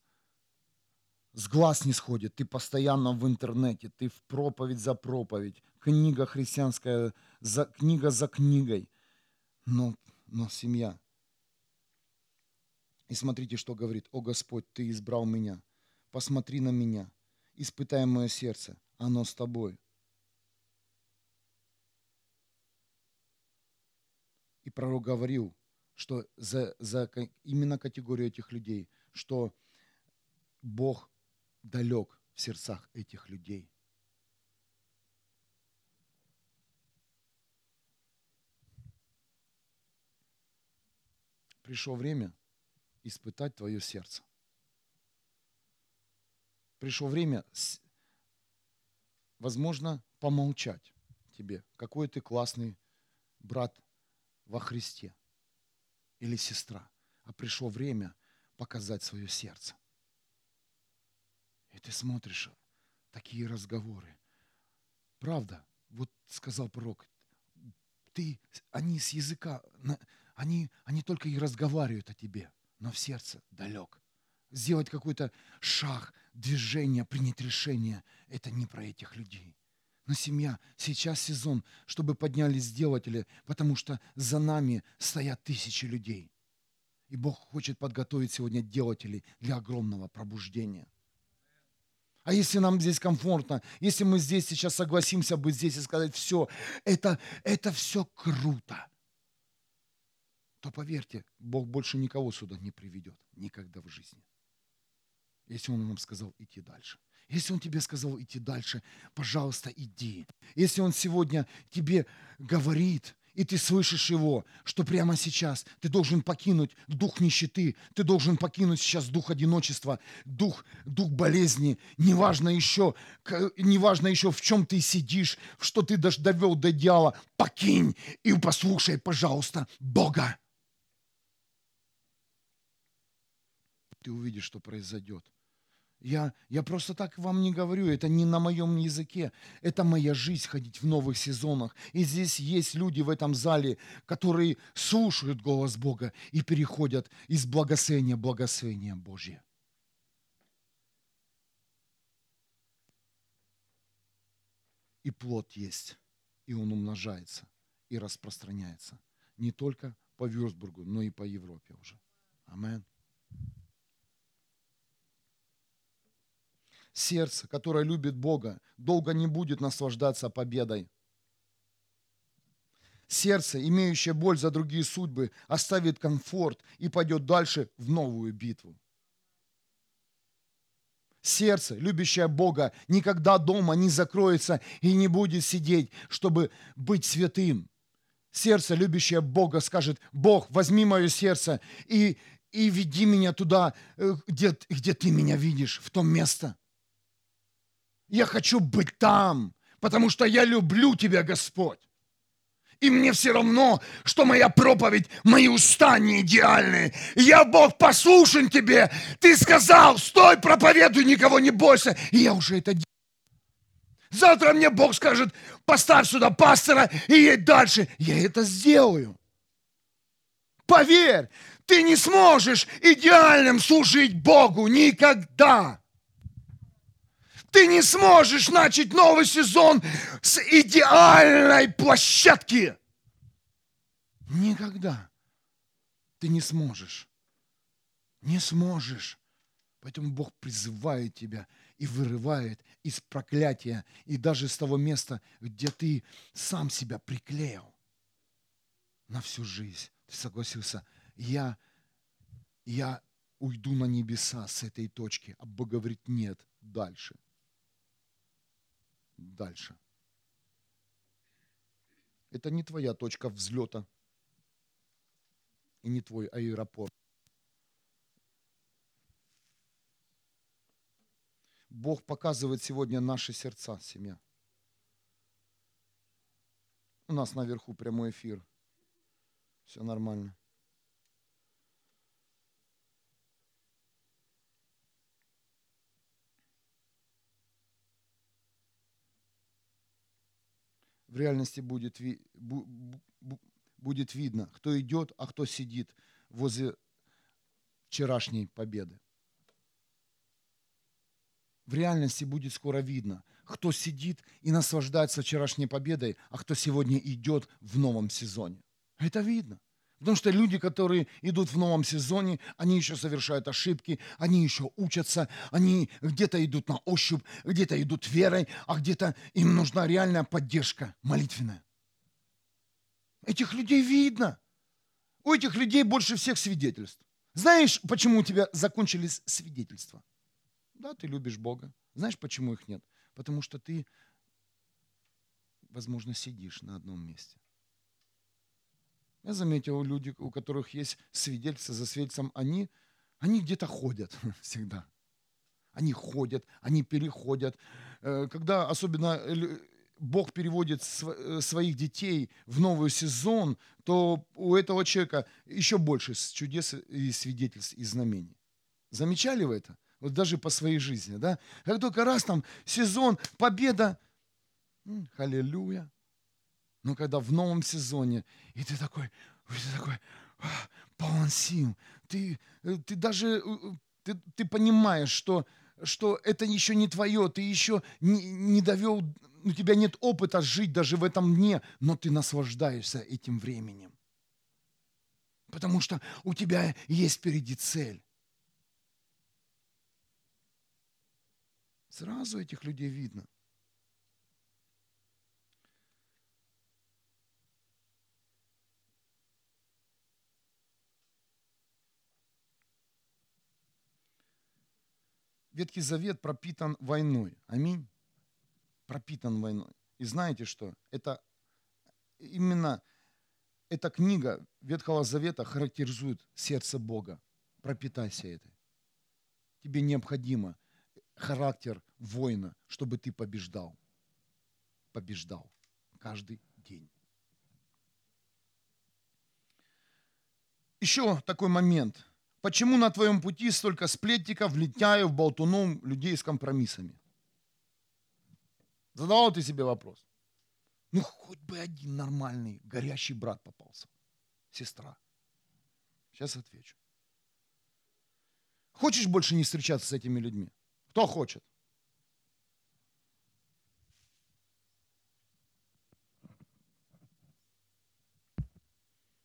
с глаз не сходит. Ты постоянно в интернете, ты в проповедь за проповедь, книга христианская, за, книга за книгой. Но, но семья. И смотрите, что говорит. «О Господь, Ты избрал меня. Посмотри на меня. Испытай мое сердце. Оно с Тобой. И пророк говорил, что за, за именно категорию этих людей, что Бог далек в сердцах этих людей. Пришло время испытать твое сердце. Пришло время, возможно, помолчать тебе, какой ты классный брат во Христе или сестра, а пришло время показать свое сердце. И ты смотришь такие разговоры. Правда, вот сказал пророк, ты, они с языка, они, они только и разговаривают о тебе, но в сердце далек. Сделать какой-то шаг, движение, принять решение, это не про этих людей. Но семья, сейчас сезон, чтобы поднялись сделатели, потому что за нами стоят тысячи людей. И Бог хочет подготовить сегодня делателей для огромного пробуждения. А если нам здесь комфортно, если мы здесь сейчас согласимся быть здесь и сказать, все, это, это все круто, то поверьте, Бог больше никого сюда не приведет никогда в жизни. Если Он нам сказал идти дальше. Если Он тебе сказал идти дальше, пожалуйста, иди. Если Он сегодня тебе говорит, и ты слышишь его, что прямо сейчас ты должен покинуть дух нищеты, ты должен покинуть сейчас дух одиночества, дух, дух болезни, неважно еще, неважно еще в чем ты сидишь, что ты даже довел до идеала, покинь и послушай, пожалуйста, Бога. Ты увидишь, что произойдет. Я, я просто так вам не говорю, это не на моем языке. Это моя жизнь ходить в новых сезонах. И здесь есть люди в этом зале, которые слушают голос Бога и переходят из благословения в благословение Божье. И плод есть, и он умножается, и распространяется. Не только по Вюрсбургу, но и по Европе уже. Аминь. Сердце, которое любит Бога, долго не будет наслаждаться победой. Сердце, имеющее боль за другие судьбы, оставит комфорт и пойдет дальше в новую битву. Сердце, любящее Бога, никогда дома не закроется и не будет сидеть, чтобы быть святым. Сердце, любящее Бога, скажет, Бог, возьми мое сердце и, и веди меня туда, э, где, где ты меня видишь, в том место – я хочу быть там, потому что я люблю Тебя, Господь. И мне все равно, что моя проповедь, мои уста не идеальные. Я, Бог, послушен Тебе. Ты сказал, стой, проповедуй, никого не бойся. И я уже это делаю. Завтра мне Бог скажет, поставь сюда пастора и едь дальше. Я это сделаю. Поверь, ты не сможешь идеальным служить Богу никогда. Ты не сможешь начать новый сезон с идеальной площадки. Никогда. Ты не сможешь. Не сможешь. Поэтому Бог призывает тебя и вырывает из проклятия, и даже с того места, где ты сам себя приклеил на всю жизнь. Ты согласился, я, я уйду на небеса с этой точки, а Бог говорит, нет, дальше – дальше. Это не твоя точка взлета и не твой аэропорт. Бог показывает сегодня наши сердца, семья. У нас наверху прямой эфир. Все нормально. В реальности будет, будет видно, кто идет, а кто сидит возле вчерашней победы. В реальности будет скоро видно, кто сидит и наслаждается вчерашней победой, а кто сегодня идет в новом сезоне. Это видно. Потому что люди, которые идут в новом сезоне, они еще совершают ошибки, они еще учатся, они где-то идут на ощупь, где-то идут верой, а где-то им нужна реальная поддержка молитвенная. Этих людей видно. У этих людей больше всех свидетельств. Знаешь, почему у тебя закончились свидетельства? Да, ты любишь Бога. Знаешь, почему их нет? Потому что ты, возможно, сидишь на одном месте. Я заметил, люди, у которых есть свидетельство за свидетельством, они, они где-то ходят всегда. Они ходят, они переходят. Э, когда особенно Бог переводит э, своих детей в новый сезон, то у этого человека еще больше чудес и свидетельств и знамений. Замечали вы это? Вот даже по своей жизни, да? Как только раз там сезон, победа, аллилуйя, но когда в новом сезоне, и ты такой, ты такой, «А, полон сил, ты, э, ты даже, э, э, ты, ты понимаешь, что, что это еще не твое, ты еще не, не довел, у тебя нет опыта жить даже в этом дне, но ты наслаждаешься этим временем. Потому что у тебя есть впереди цель. Сразу этих людей видно – Ветхий Завет пропитан войной. Аминь. Пропитан войной. И знаете что? Это именно эта книга Ветхого Завета характеризует сердце Бога. Пропитайся этой. Тебе необходимо характер воина, чтобы ты побеждал. Побеждал каждый день. Еще такой момент. Почему на твоем пути столько сплетников, летяев, болтунов, людей с компромиссами? Задавал ты себе вопрос? Ну, хоть бы один нормальный, горящий брат попался. Сестра. Сейчас отвечу. Хочешь больше не встречаться с этими людьми? Кто хочет?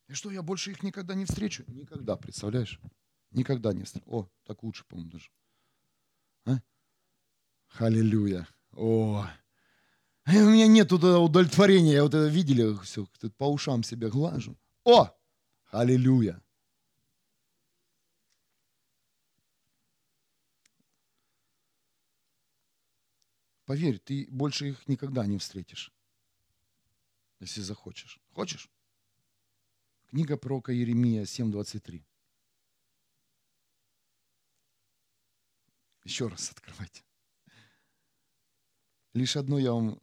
И что, я больше их никогда не встречу? Никогда, представляешь? Никогда не встречу. О, так лучше, по-моему, даже. А? Халилюя. О, у меня нет удовлетворения. Я вот это видели, все, по ушам себя глажу. О, аллилуйя. Поверь, ты больше их никогда не встретишь, если захочешь. Хочешь? Книга пророка Еремия 7.23. Еще раз открывайте. Лишь одно я вам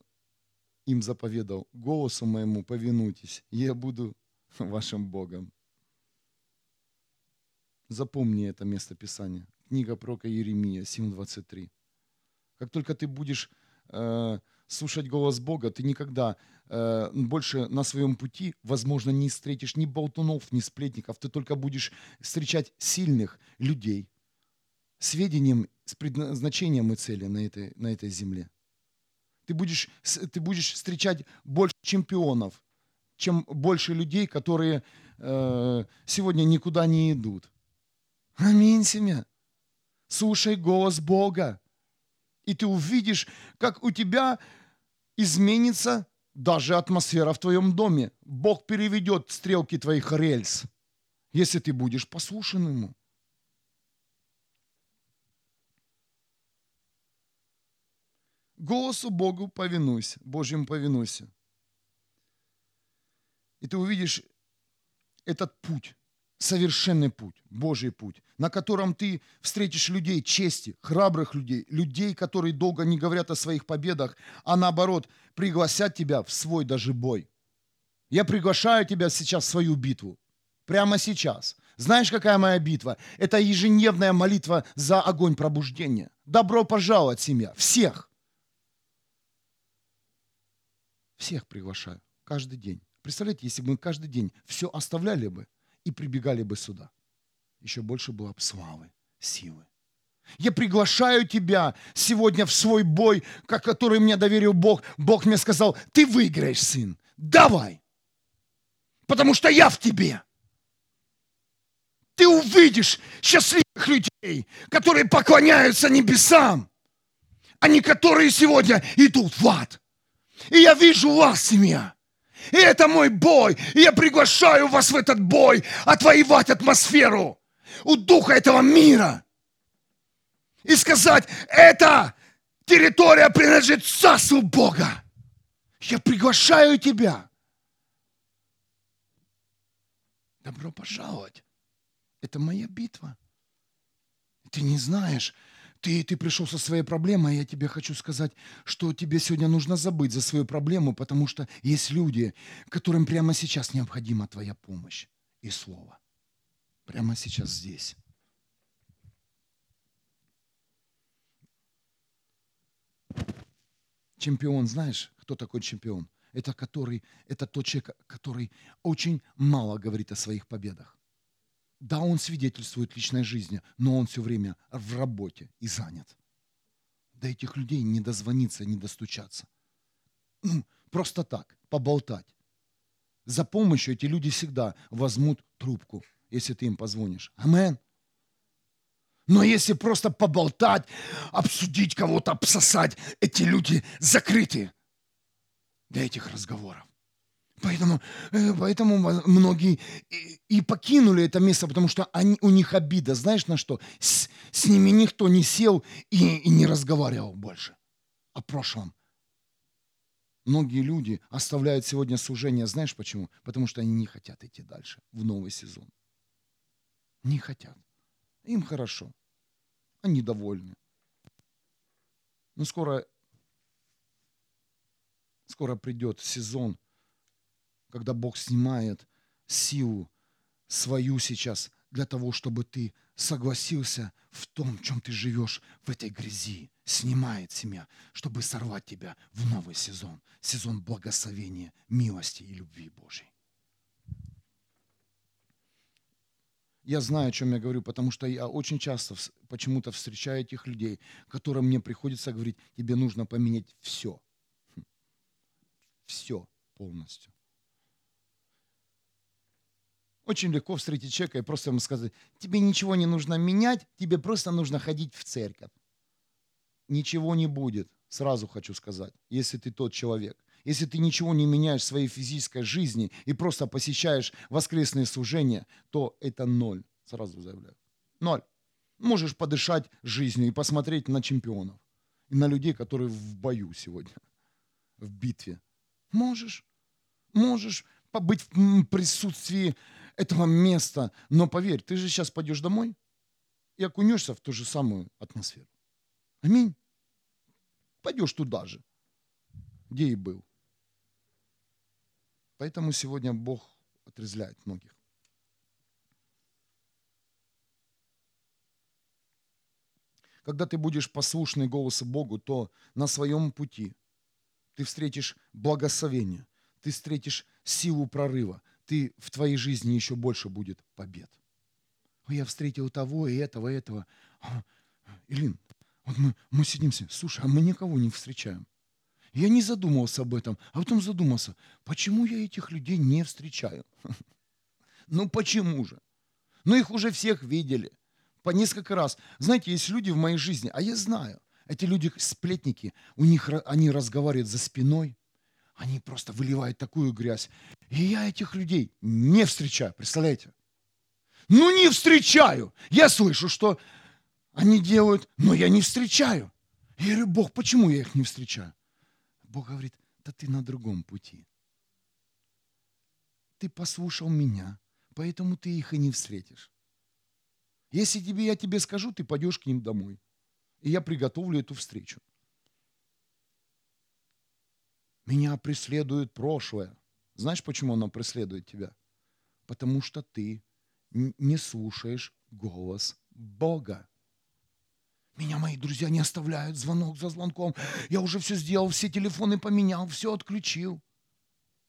им заповедал. Голосу моему повинуйтесь, и я буду вашим Богом. Запомни это место Писания. Книга пророка Еремия 7.23. Как только ты будешь э, слушать голос Бога, ты никогда Э, больше на своем пути, возможно, не встретишь ни болтунов, ни сплетников. Ты только будешь встречать сильных людей с ведением, с предназначением и целью на этой, на этой земле. Ты будешь, ты будешь встречать больше чемпионов, чем больше людей, которые э, сегодня никуда не идут. Аминь, семья. Слушай голос Бога. И ты увидишь, как у тебя изменится даже атмосфера в твоем доме. Бог переведет стрелки твоих рельс, если ты будешь послушен Ему. Голосу Богу повинуйся, Божьему повинуйся. И ты увидишь этот путь, совершенный путь, Божий путь, на котором ты встретишь людей чести, храбрых людей, людей, которые долго не говорят о своих победах, а наоборот пригласят тебя в свой даже бой. Я приглашаю тебя сейчас в свою битву. Прямо сейчас. Знаешь, какая моя битва? Это ежедневная молитва за огонь пробуждения. Добро пожаловать, семья. Всех. Всех приглашаю. Каждый день. Представляете, если бы мы каждый день все оставляли бы – и прибегали бы сюда. Еще больше было бы славы, силы. Я приглашаю тебя сегодня в свой бой, который мне доверил Бог. Бог мне сказал, ты выиграешь, сын. Давай. Потому что я в тебе. Ты увидишь счастливых людей, которые поклоняются небесам, а не которые сегодня идут в ад. И я вижу вас, семья. И это мой бой. И я приглашаю вас в этот бой отвоевать атмосферу у духа этого мира. И сказать, это территория принадлежит царству Бога. Я приглашаю тебя. Добро пожаловать. Это моя битва. Ты не знаешь, ты, ты пришел со своей проблемой, а я тебе хочу сказать, что тебе сегодня нужно забыть за свою проблему, потому что есть люди, которым прямо сейчас необходима твоя помощь и слово. Прямо сейчас здесь. Чемпион, знаешь, кто такой чемпион? Это, который, это тот человек, который очень мало говорит о своих победах. Да, он свидетельствует личной жизни, но он все время в работе и занят. До этих людей не дозвониться, не достучаться. Ну, просто так, поболтать. За помощью эти люди всегда возьмут трубку, если ты им позвонишь. Амен. Но если просто поболтать, обсудить кого-то, обсосать, эти люди закрыты для этих разговоров. Поэтому, э, поэтому многие и покинули это место, потому что они, у них обида. Знаешь на что? С, с ними никто не сел и, и не разговаривал больше о прошлом. Многие люди оставляют сегодня служение, знаешь почему? Потому что они не хотят идти дальше, в новый сезон. Не хотят. Им хорошо. Они довольны. Но скоро, скоро придет сезон, когда Бог снимает силу свою сейчас для того, чтобы ты согласился в том, в чем ты живешь, в этой грязи. Снимает семья, чтобы сорвать тебя в новый сезон. Сезон благословения, милости и любви Божьей. Я знаю, о чем я говорю, потому что я очень часто почему-то встречаю этих людей, которым мне приходится говорить, тебе нужно поменять все. Все полностью. Очень легко встретить человека и просто ему сказать, тебе ничего не нужно менять, тебе просто нужно ходить в церковь. Ничего не будет, сразу хочу сказать, если ты тот человек. Если ты ничего не меняешь в своей физической жизни и просто посещаешь воскресные служения, то это ноль, сразу заявляю. Ноль. Можешь подышать жизнью и посмотреть на чемпионов. И на людей, которые в бою сегодня, в битве. Можешь. Можешь побыть в присутствии этого места. Но поверь, ты же сейчас пойдешь домой и окунешься в ту же самую атмосферу. Аминь. Пойдешь туда же, где и был. Поэтому сегодня Бог отрезляет многих. Когда ты будешь послушный голосу Богу, то на своем пути ты встретишь благословение, ты встретишь силу прорыва, ты, в твоей жизни еще больше будет побед. Я встретил того и этого, и этого. А, Илин, вот мы, мы сидимся, слушай, а мы никого не встречаем. Я не задумывался об этом, а потом задумался, почему я этих людей не встречаю? Ну почему же? Ну их уже всех видели по несколько раз. Знаете, есть люди в моей жизни, а я знаю, эти люди сплетники, у них они разговаривают за спиной, они просто выливают такую грязь. И я этих людей не встречаю, представляете? Ну не встречаю. Я слышу, что они делают, но я не встречаю. Я говорю, Бог, почему я их не встречаю? Бог говорит, да ты на другом пути. Ты послушал меня, поэтому ты их и не встретишь. Если тебе, я тебе скажу, ты пойдешь к ним домой. И я приготовлю эту встречу. Меня преследует прошлое. Знаешь, почему оно преследует тебя? Потому что ты не слушаешь голос Бога. Меня мои друзья не оставляют звонок за звонком. Я уже все сделал, все телефоны поменял, все отключил.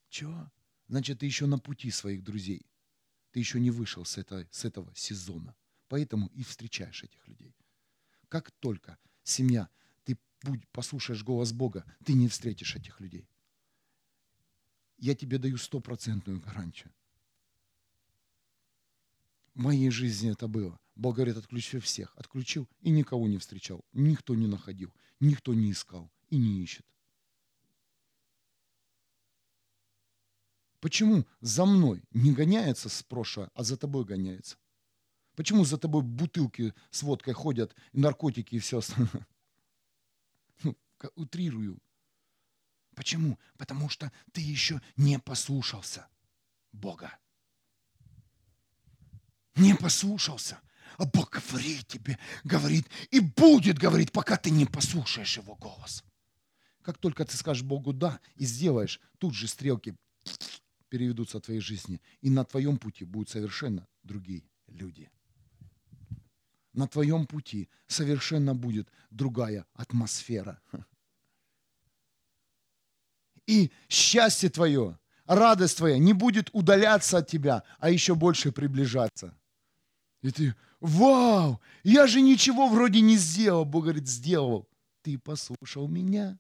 Чего? Значит, ты еще на пути своих друзей. Ты еще не вышел с, этой, с этого сезона. Поэтому и встречаешь этих людей. Как только семья будь, послушаешь голос Бога, ты не встретишь этих людей. Я тебе даю стопроцентную гарантию. В моей жизни это было. Бог говорит, отключи всех. Отключил и никого не встречал. Никто не находил, никто не искал и не ищет. Почему за мной не гоняется с прошлого, а за тобой гоняется? Почему за тобой бутылки с водкой ходят, и наркотики и все остальное? Утрирую. Почему? Потому что ты еще не послушался Бога. Не послушался. А Бог говорит тебе, говорит и будет говорить, пока ты не послушаешь Его голос. Как только ты скажешь Богу «да» и сделаешь, тут же стрелки переведутся в твоей жизни. И на твоем пути будут совершенно другие люди. На твоем пути совершенно будет другая атмосфера и счастье твое, радость твоя не будет удаляться от тебя, а еще больше приближаться. И ты, вау, я же ничего вроде не сделал. Бог говорит, сделал. Ты послушал меня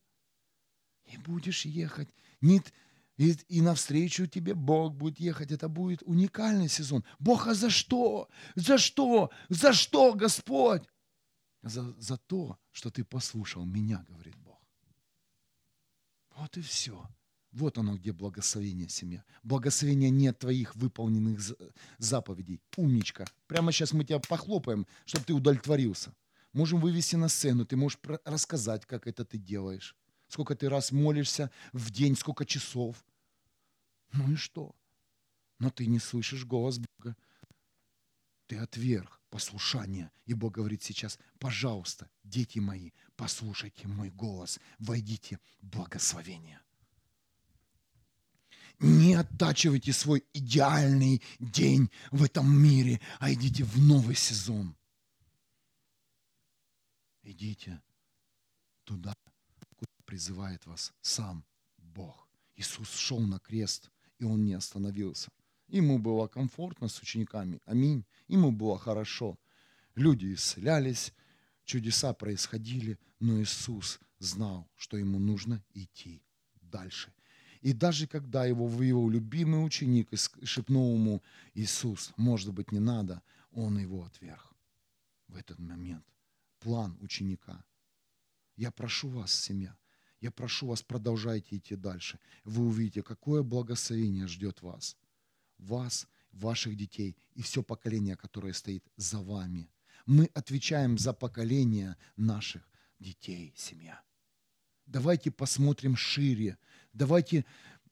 и будешь ехать. Нет, и, и навстречу тебе Бог будет ехать. Это будет уникальный сезон. Бог, а за что? За что? За что, Господь? За, за то, что ты послушал меня, говорит Бог. Вот и все. Вот оно, где благословение семья. Благословение нет твоих выполненных заповедей. Умничка. Прямо сейчас мы тебя похлопаем, чтобы ты удовлетворился. Можем вывести на сцену, ты можешь рассказать, как это ты делаешь. Сколько ты раз молишься в день, сколько часов. Ну и что? Но ты не слышишь голос Бога. Ты отверг послушание. И Бог говорит сейчас, пожалуйста, дети мои, послушайте мой голос, войдите в благословение. Не оттачивайте свой идеальный день в этом мире, а идите в новый сезон. Идите туда, призывает вас сам Бог. Иисус шел на крест, и Он не остановился. Ему было комфортно с учениками. Аминь. Ему было хорошо. Люди исцелялись, чудеса происходили, но Иисус знал, что ему нужно идти дальше. И даже когда его вывел любимый ученик шепнул ему, Иисус, может быть, не надо, он его отверг в этот момент. План ученика. Я прошу вас, семья, я прошу вас, продолжайте идти дальше. Вы увидите, какое благословение ждет вас. Вас, ваших детей и все поколение, которое стоит за вами. Мы отвечаем за поколение наших детей, семья. Давайте посмотрим шире. Давайте,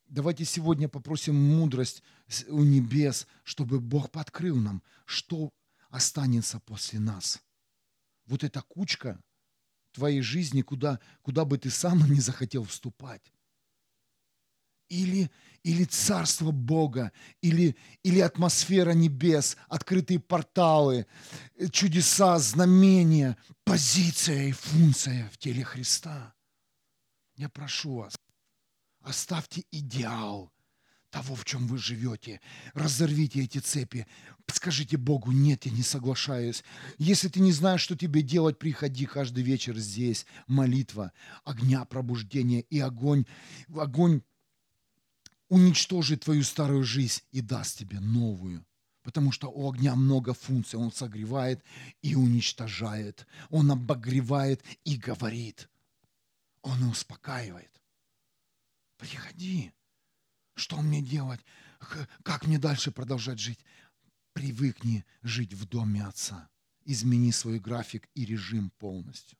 давайте сегодня попросим мудрость у небес, чтобы Бог подкрыл нам, что останется после нас. Вот эта кучка, твоей жизни, куда, куда бы ты сам не захотел вступать. Или, или царство Бога, или, или атмосфера небес, открытые порталы, чудеса, знамения, позиция и функция в теле Христа. Я прошу вас, оставьте идеал – того, в чем вы живете. Разорвите эти цепи. Скажите Богу, нет, я не соглашаюсь. Если ты не знаешь, что тебе делать, приходи каждый вечер здесь. Молитва, огня пробуждения и огонь. Огонь уничтожит твою старую жизнь и даст тебе новую. Потому что у огня много функций. Он согревает и уничтожает. Он обогревает и говорит. Он успокаивает. Приходи. Что мне делать? Как мне дальше продолжать жить? Привыкни жить в доме Отца. Измени свой график и режим полностью.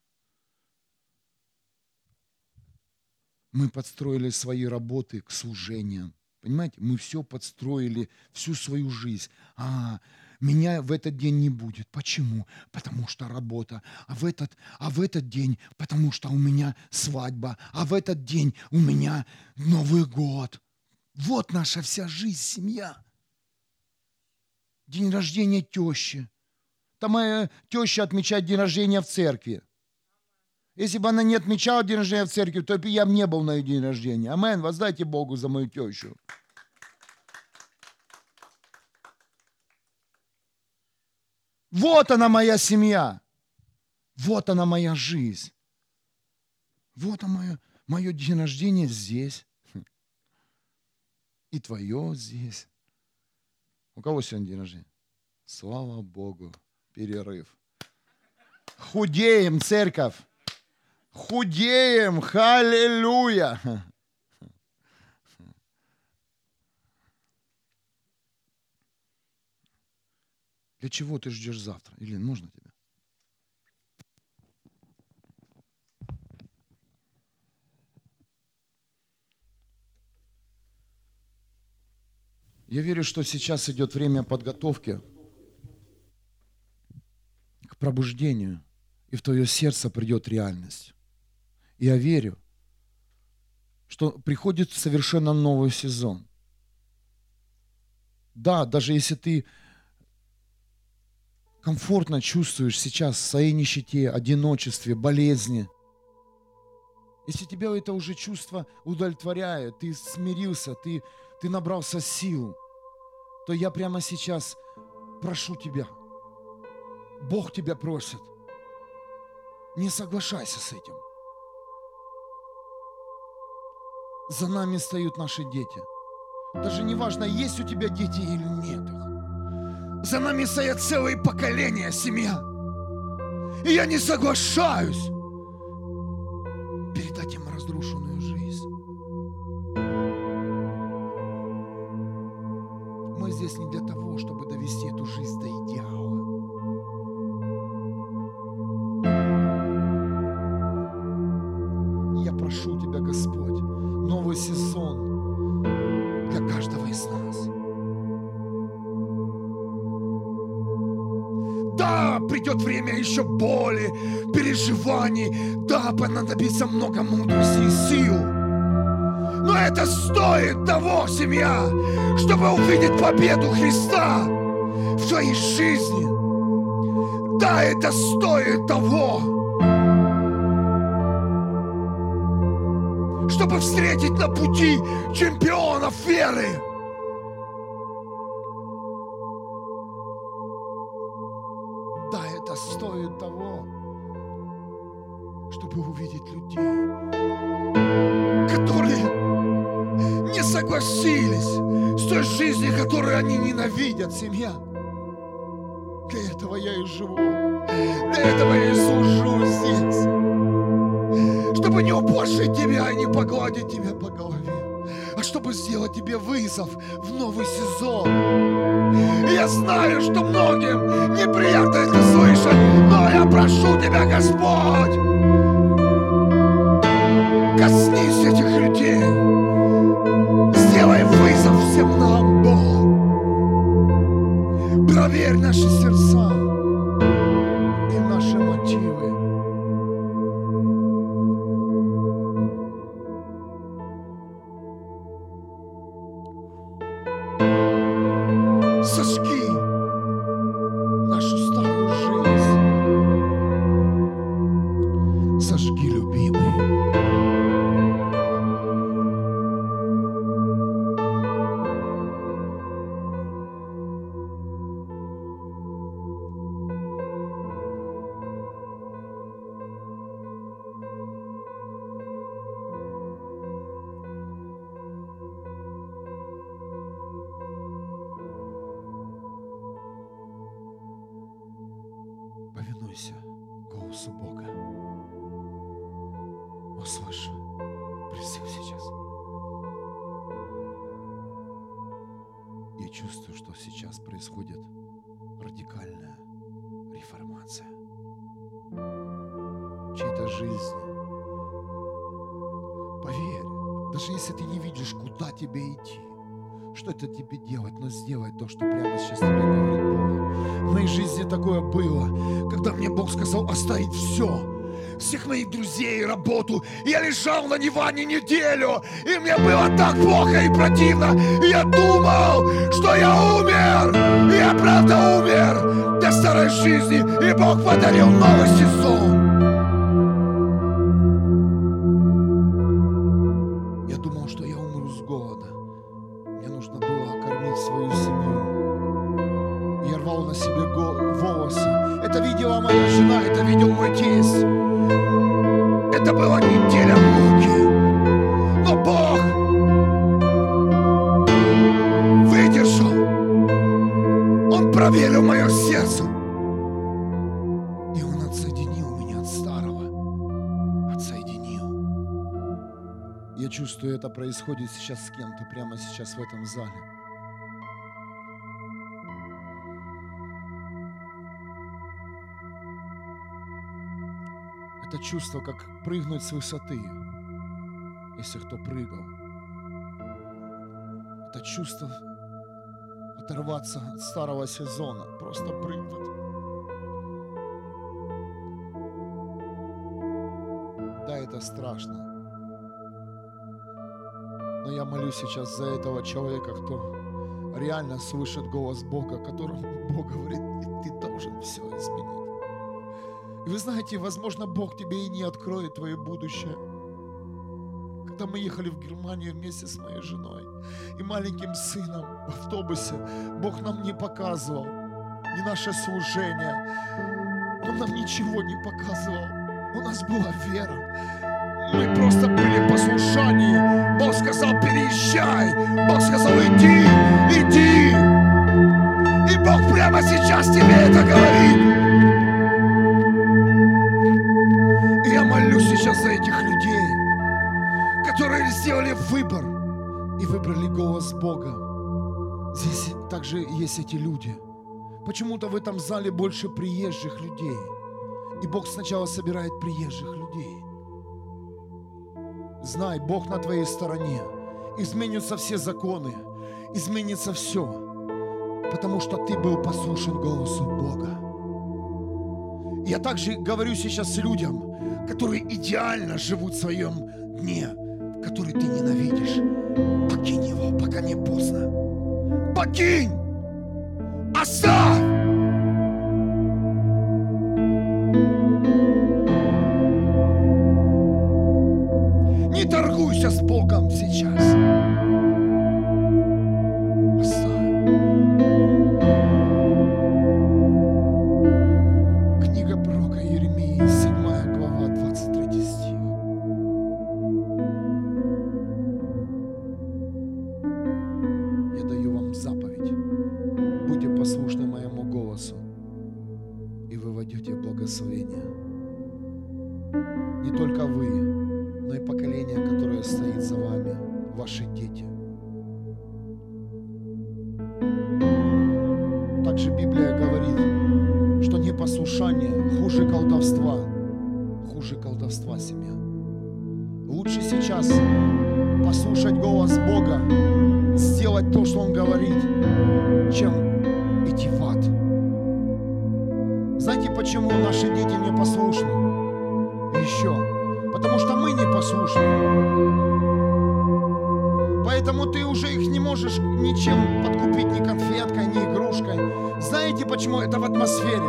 Мы подстроили свои работы к служениям. Понимаете, мы все подстроили, всю свою жизнь. А, меня в этот день не будет. Почему? Потому что работа. А в этот, а в этот день, потому что у меня свадьба. А в этот день у меня Новый год. Вот наша вся жизнь, семья. День рождения тещи. Там моя теща отмечает день рождения в церкви. Если бы она не отмечала день рождения в церкви, то я бы не был на ее день рождения. Амен. Воздайте Богу за мою тещу. Вот она моя семья. Вот она моя жизнь. Вот она мое, мое день рождения здесь и твое здесь. У кого сегодня день рождения? Слава Богу, перерыв. Худеем, церковь. Худеем, халилюя. Для чего ты ждешь завтра? Или можно тебе? Я верю, что сейчас идет время подготовки к пробуждению, и в твое сердце придет реальность. Я верю, что приходит совершенно новый сезон. Да, даже если ты комфортно чувствуешь сейчас в своей нищете, одиночестве, болезни, если тебя это уже чувство удовлетворяет, ты смирился, ты, ты набрался сил, то я прямо сейчас прошу тебя. Бог тебя просит. Не соглашайся с этим. За нами стоят наши дети. Даже не важно, есть у тебя дети или нет их. За нами стоят целые поколения, семья. И я не соглашаюсь передать им разрушенную жизнь. Здесь не для того, чтобы довести эту жизнь до идеала. Я прошу тебя, Господь. Новый сезон для каждого из нас. Да, придет время еще боли, переживаний. Да, понадобится много мудрости и сил. Но это стоит того, семья, чтобы увидеть победу Христа в твоей жизни. Да, это стоит того, чтобы встретить на пути чемпионов веры. Да, это стоит того, чтобы увидеть людей, не согласились с той жизнью, которую они ненавидят, семья. Для этого я и живу. Для этого я и служу здесь. Чтобы не упошить тебя и не погладить тебя по голове, а чтобы сделать тебе вызов в новый сезон. И я знаю, что многим неприятно это слышать, но я прошу тебя, Господь, коснись нам, Бог. Проверь наши сердца голосу Бога. Услышь призыв сейчас. Я чувствую, что сейчас происходит радикальная реформация чьей-то жизни. Поверь, даже если ты не видишь, куда тебе идти, что это тебе делать, но сделай то, что прямо сейчас тебе говорит Бог. В моей жизни такое было, когда мне Бог сказал оставить все, всех моих друзей, работу. Я лежал на диване неделю, и мне было так плохо и противно. И я думал, что я умер. И я правда умер для старой жизни, и Бог подарил новый сезон. Происходит сейчас с кем-то, прямо сейчас в этом зале. Это чувство, как прыгнуть с высоты, если кто прыгал. Это чувство оторваться от старого сезона, просто прыгнуть. Да, это страшно. Но я молюсь сейчас за этого человека, кто реально слышит голос Бога, которому Бог говорит, ты должен все изменить. И вы знаете, возможно, Бог тебе и не откроет твое будущее. Когда мы ехали в Германию вместе с моей женой и маленьким сыном в автобусе, Бог нам не показывал ни наше служение. Он нам ничего не показывал. У нас была вера. Мы просто были послушания. Бог сказал, переезжай. Бог сказал, иди, иди. И Бог прямо сейчас тебе это говорит. И я молюсь сейчас за этих людей, которые сделали выбор и выбрали голос Бога. Здесь также есть эти люди. Почему-то в этом зале больше приезжих людей. И Бог сначала собирает приезжих людей. Знай, Бог на твоей стороне. Изменятся все законы, изменится все, потому что ты был послушен голосу Бога. Я также говорю сейчас людям, которые идеально живут в своем дне, который ты ненавидишь. Покинь его, пока не поздно. Покинь! Оставь! Торгуйся с знаете почему? Это в атмосфере.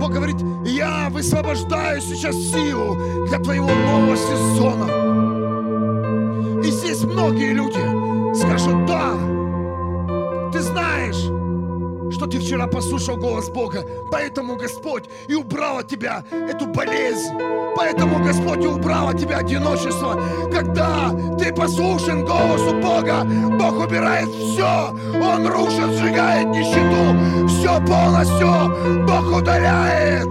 Бог говорит, я высвобождаю сейчас силу для твоего нового сезона. И здесь многие люди скажут, да, тебя эту болезнь. Поэтому Господь убрал от тебя одиночество. Когда ты послушен голосу Бога, Бог убирает все. Он рушит, сжигает нищету. Все полностью Бог удаляет.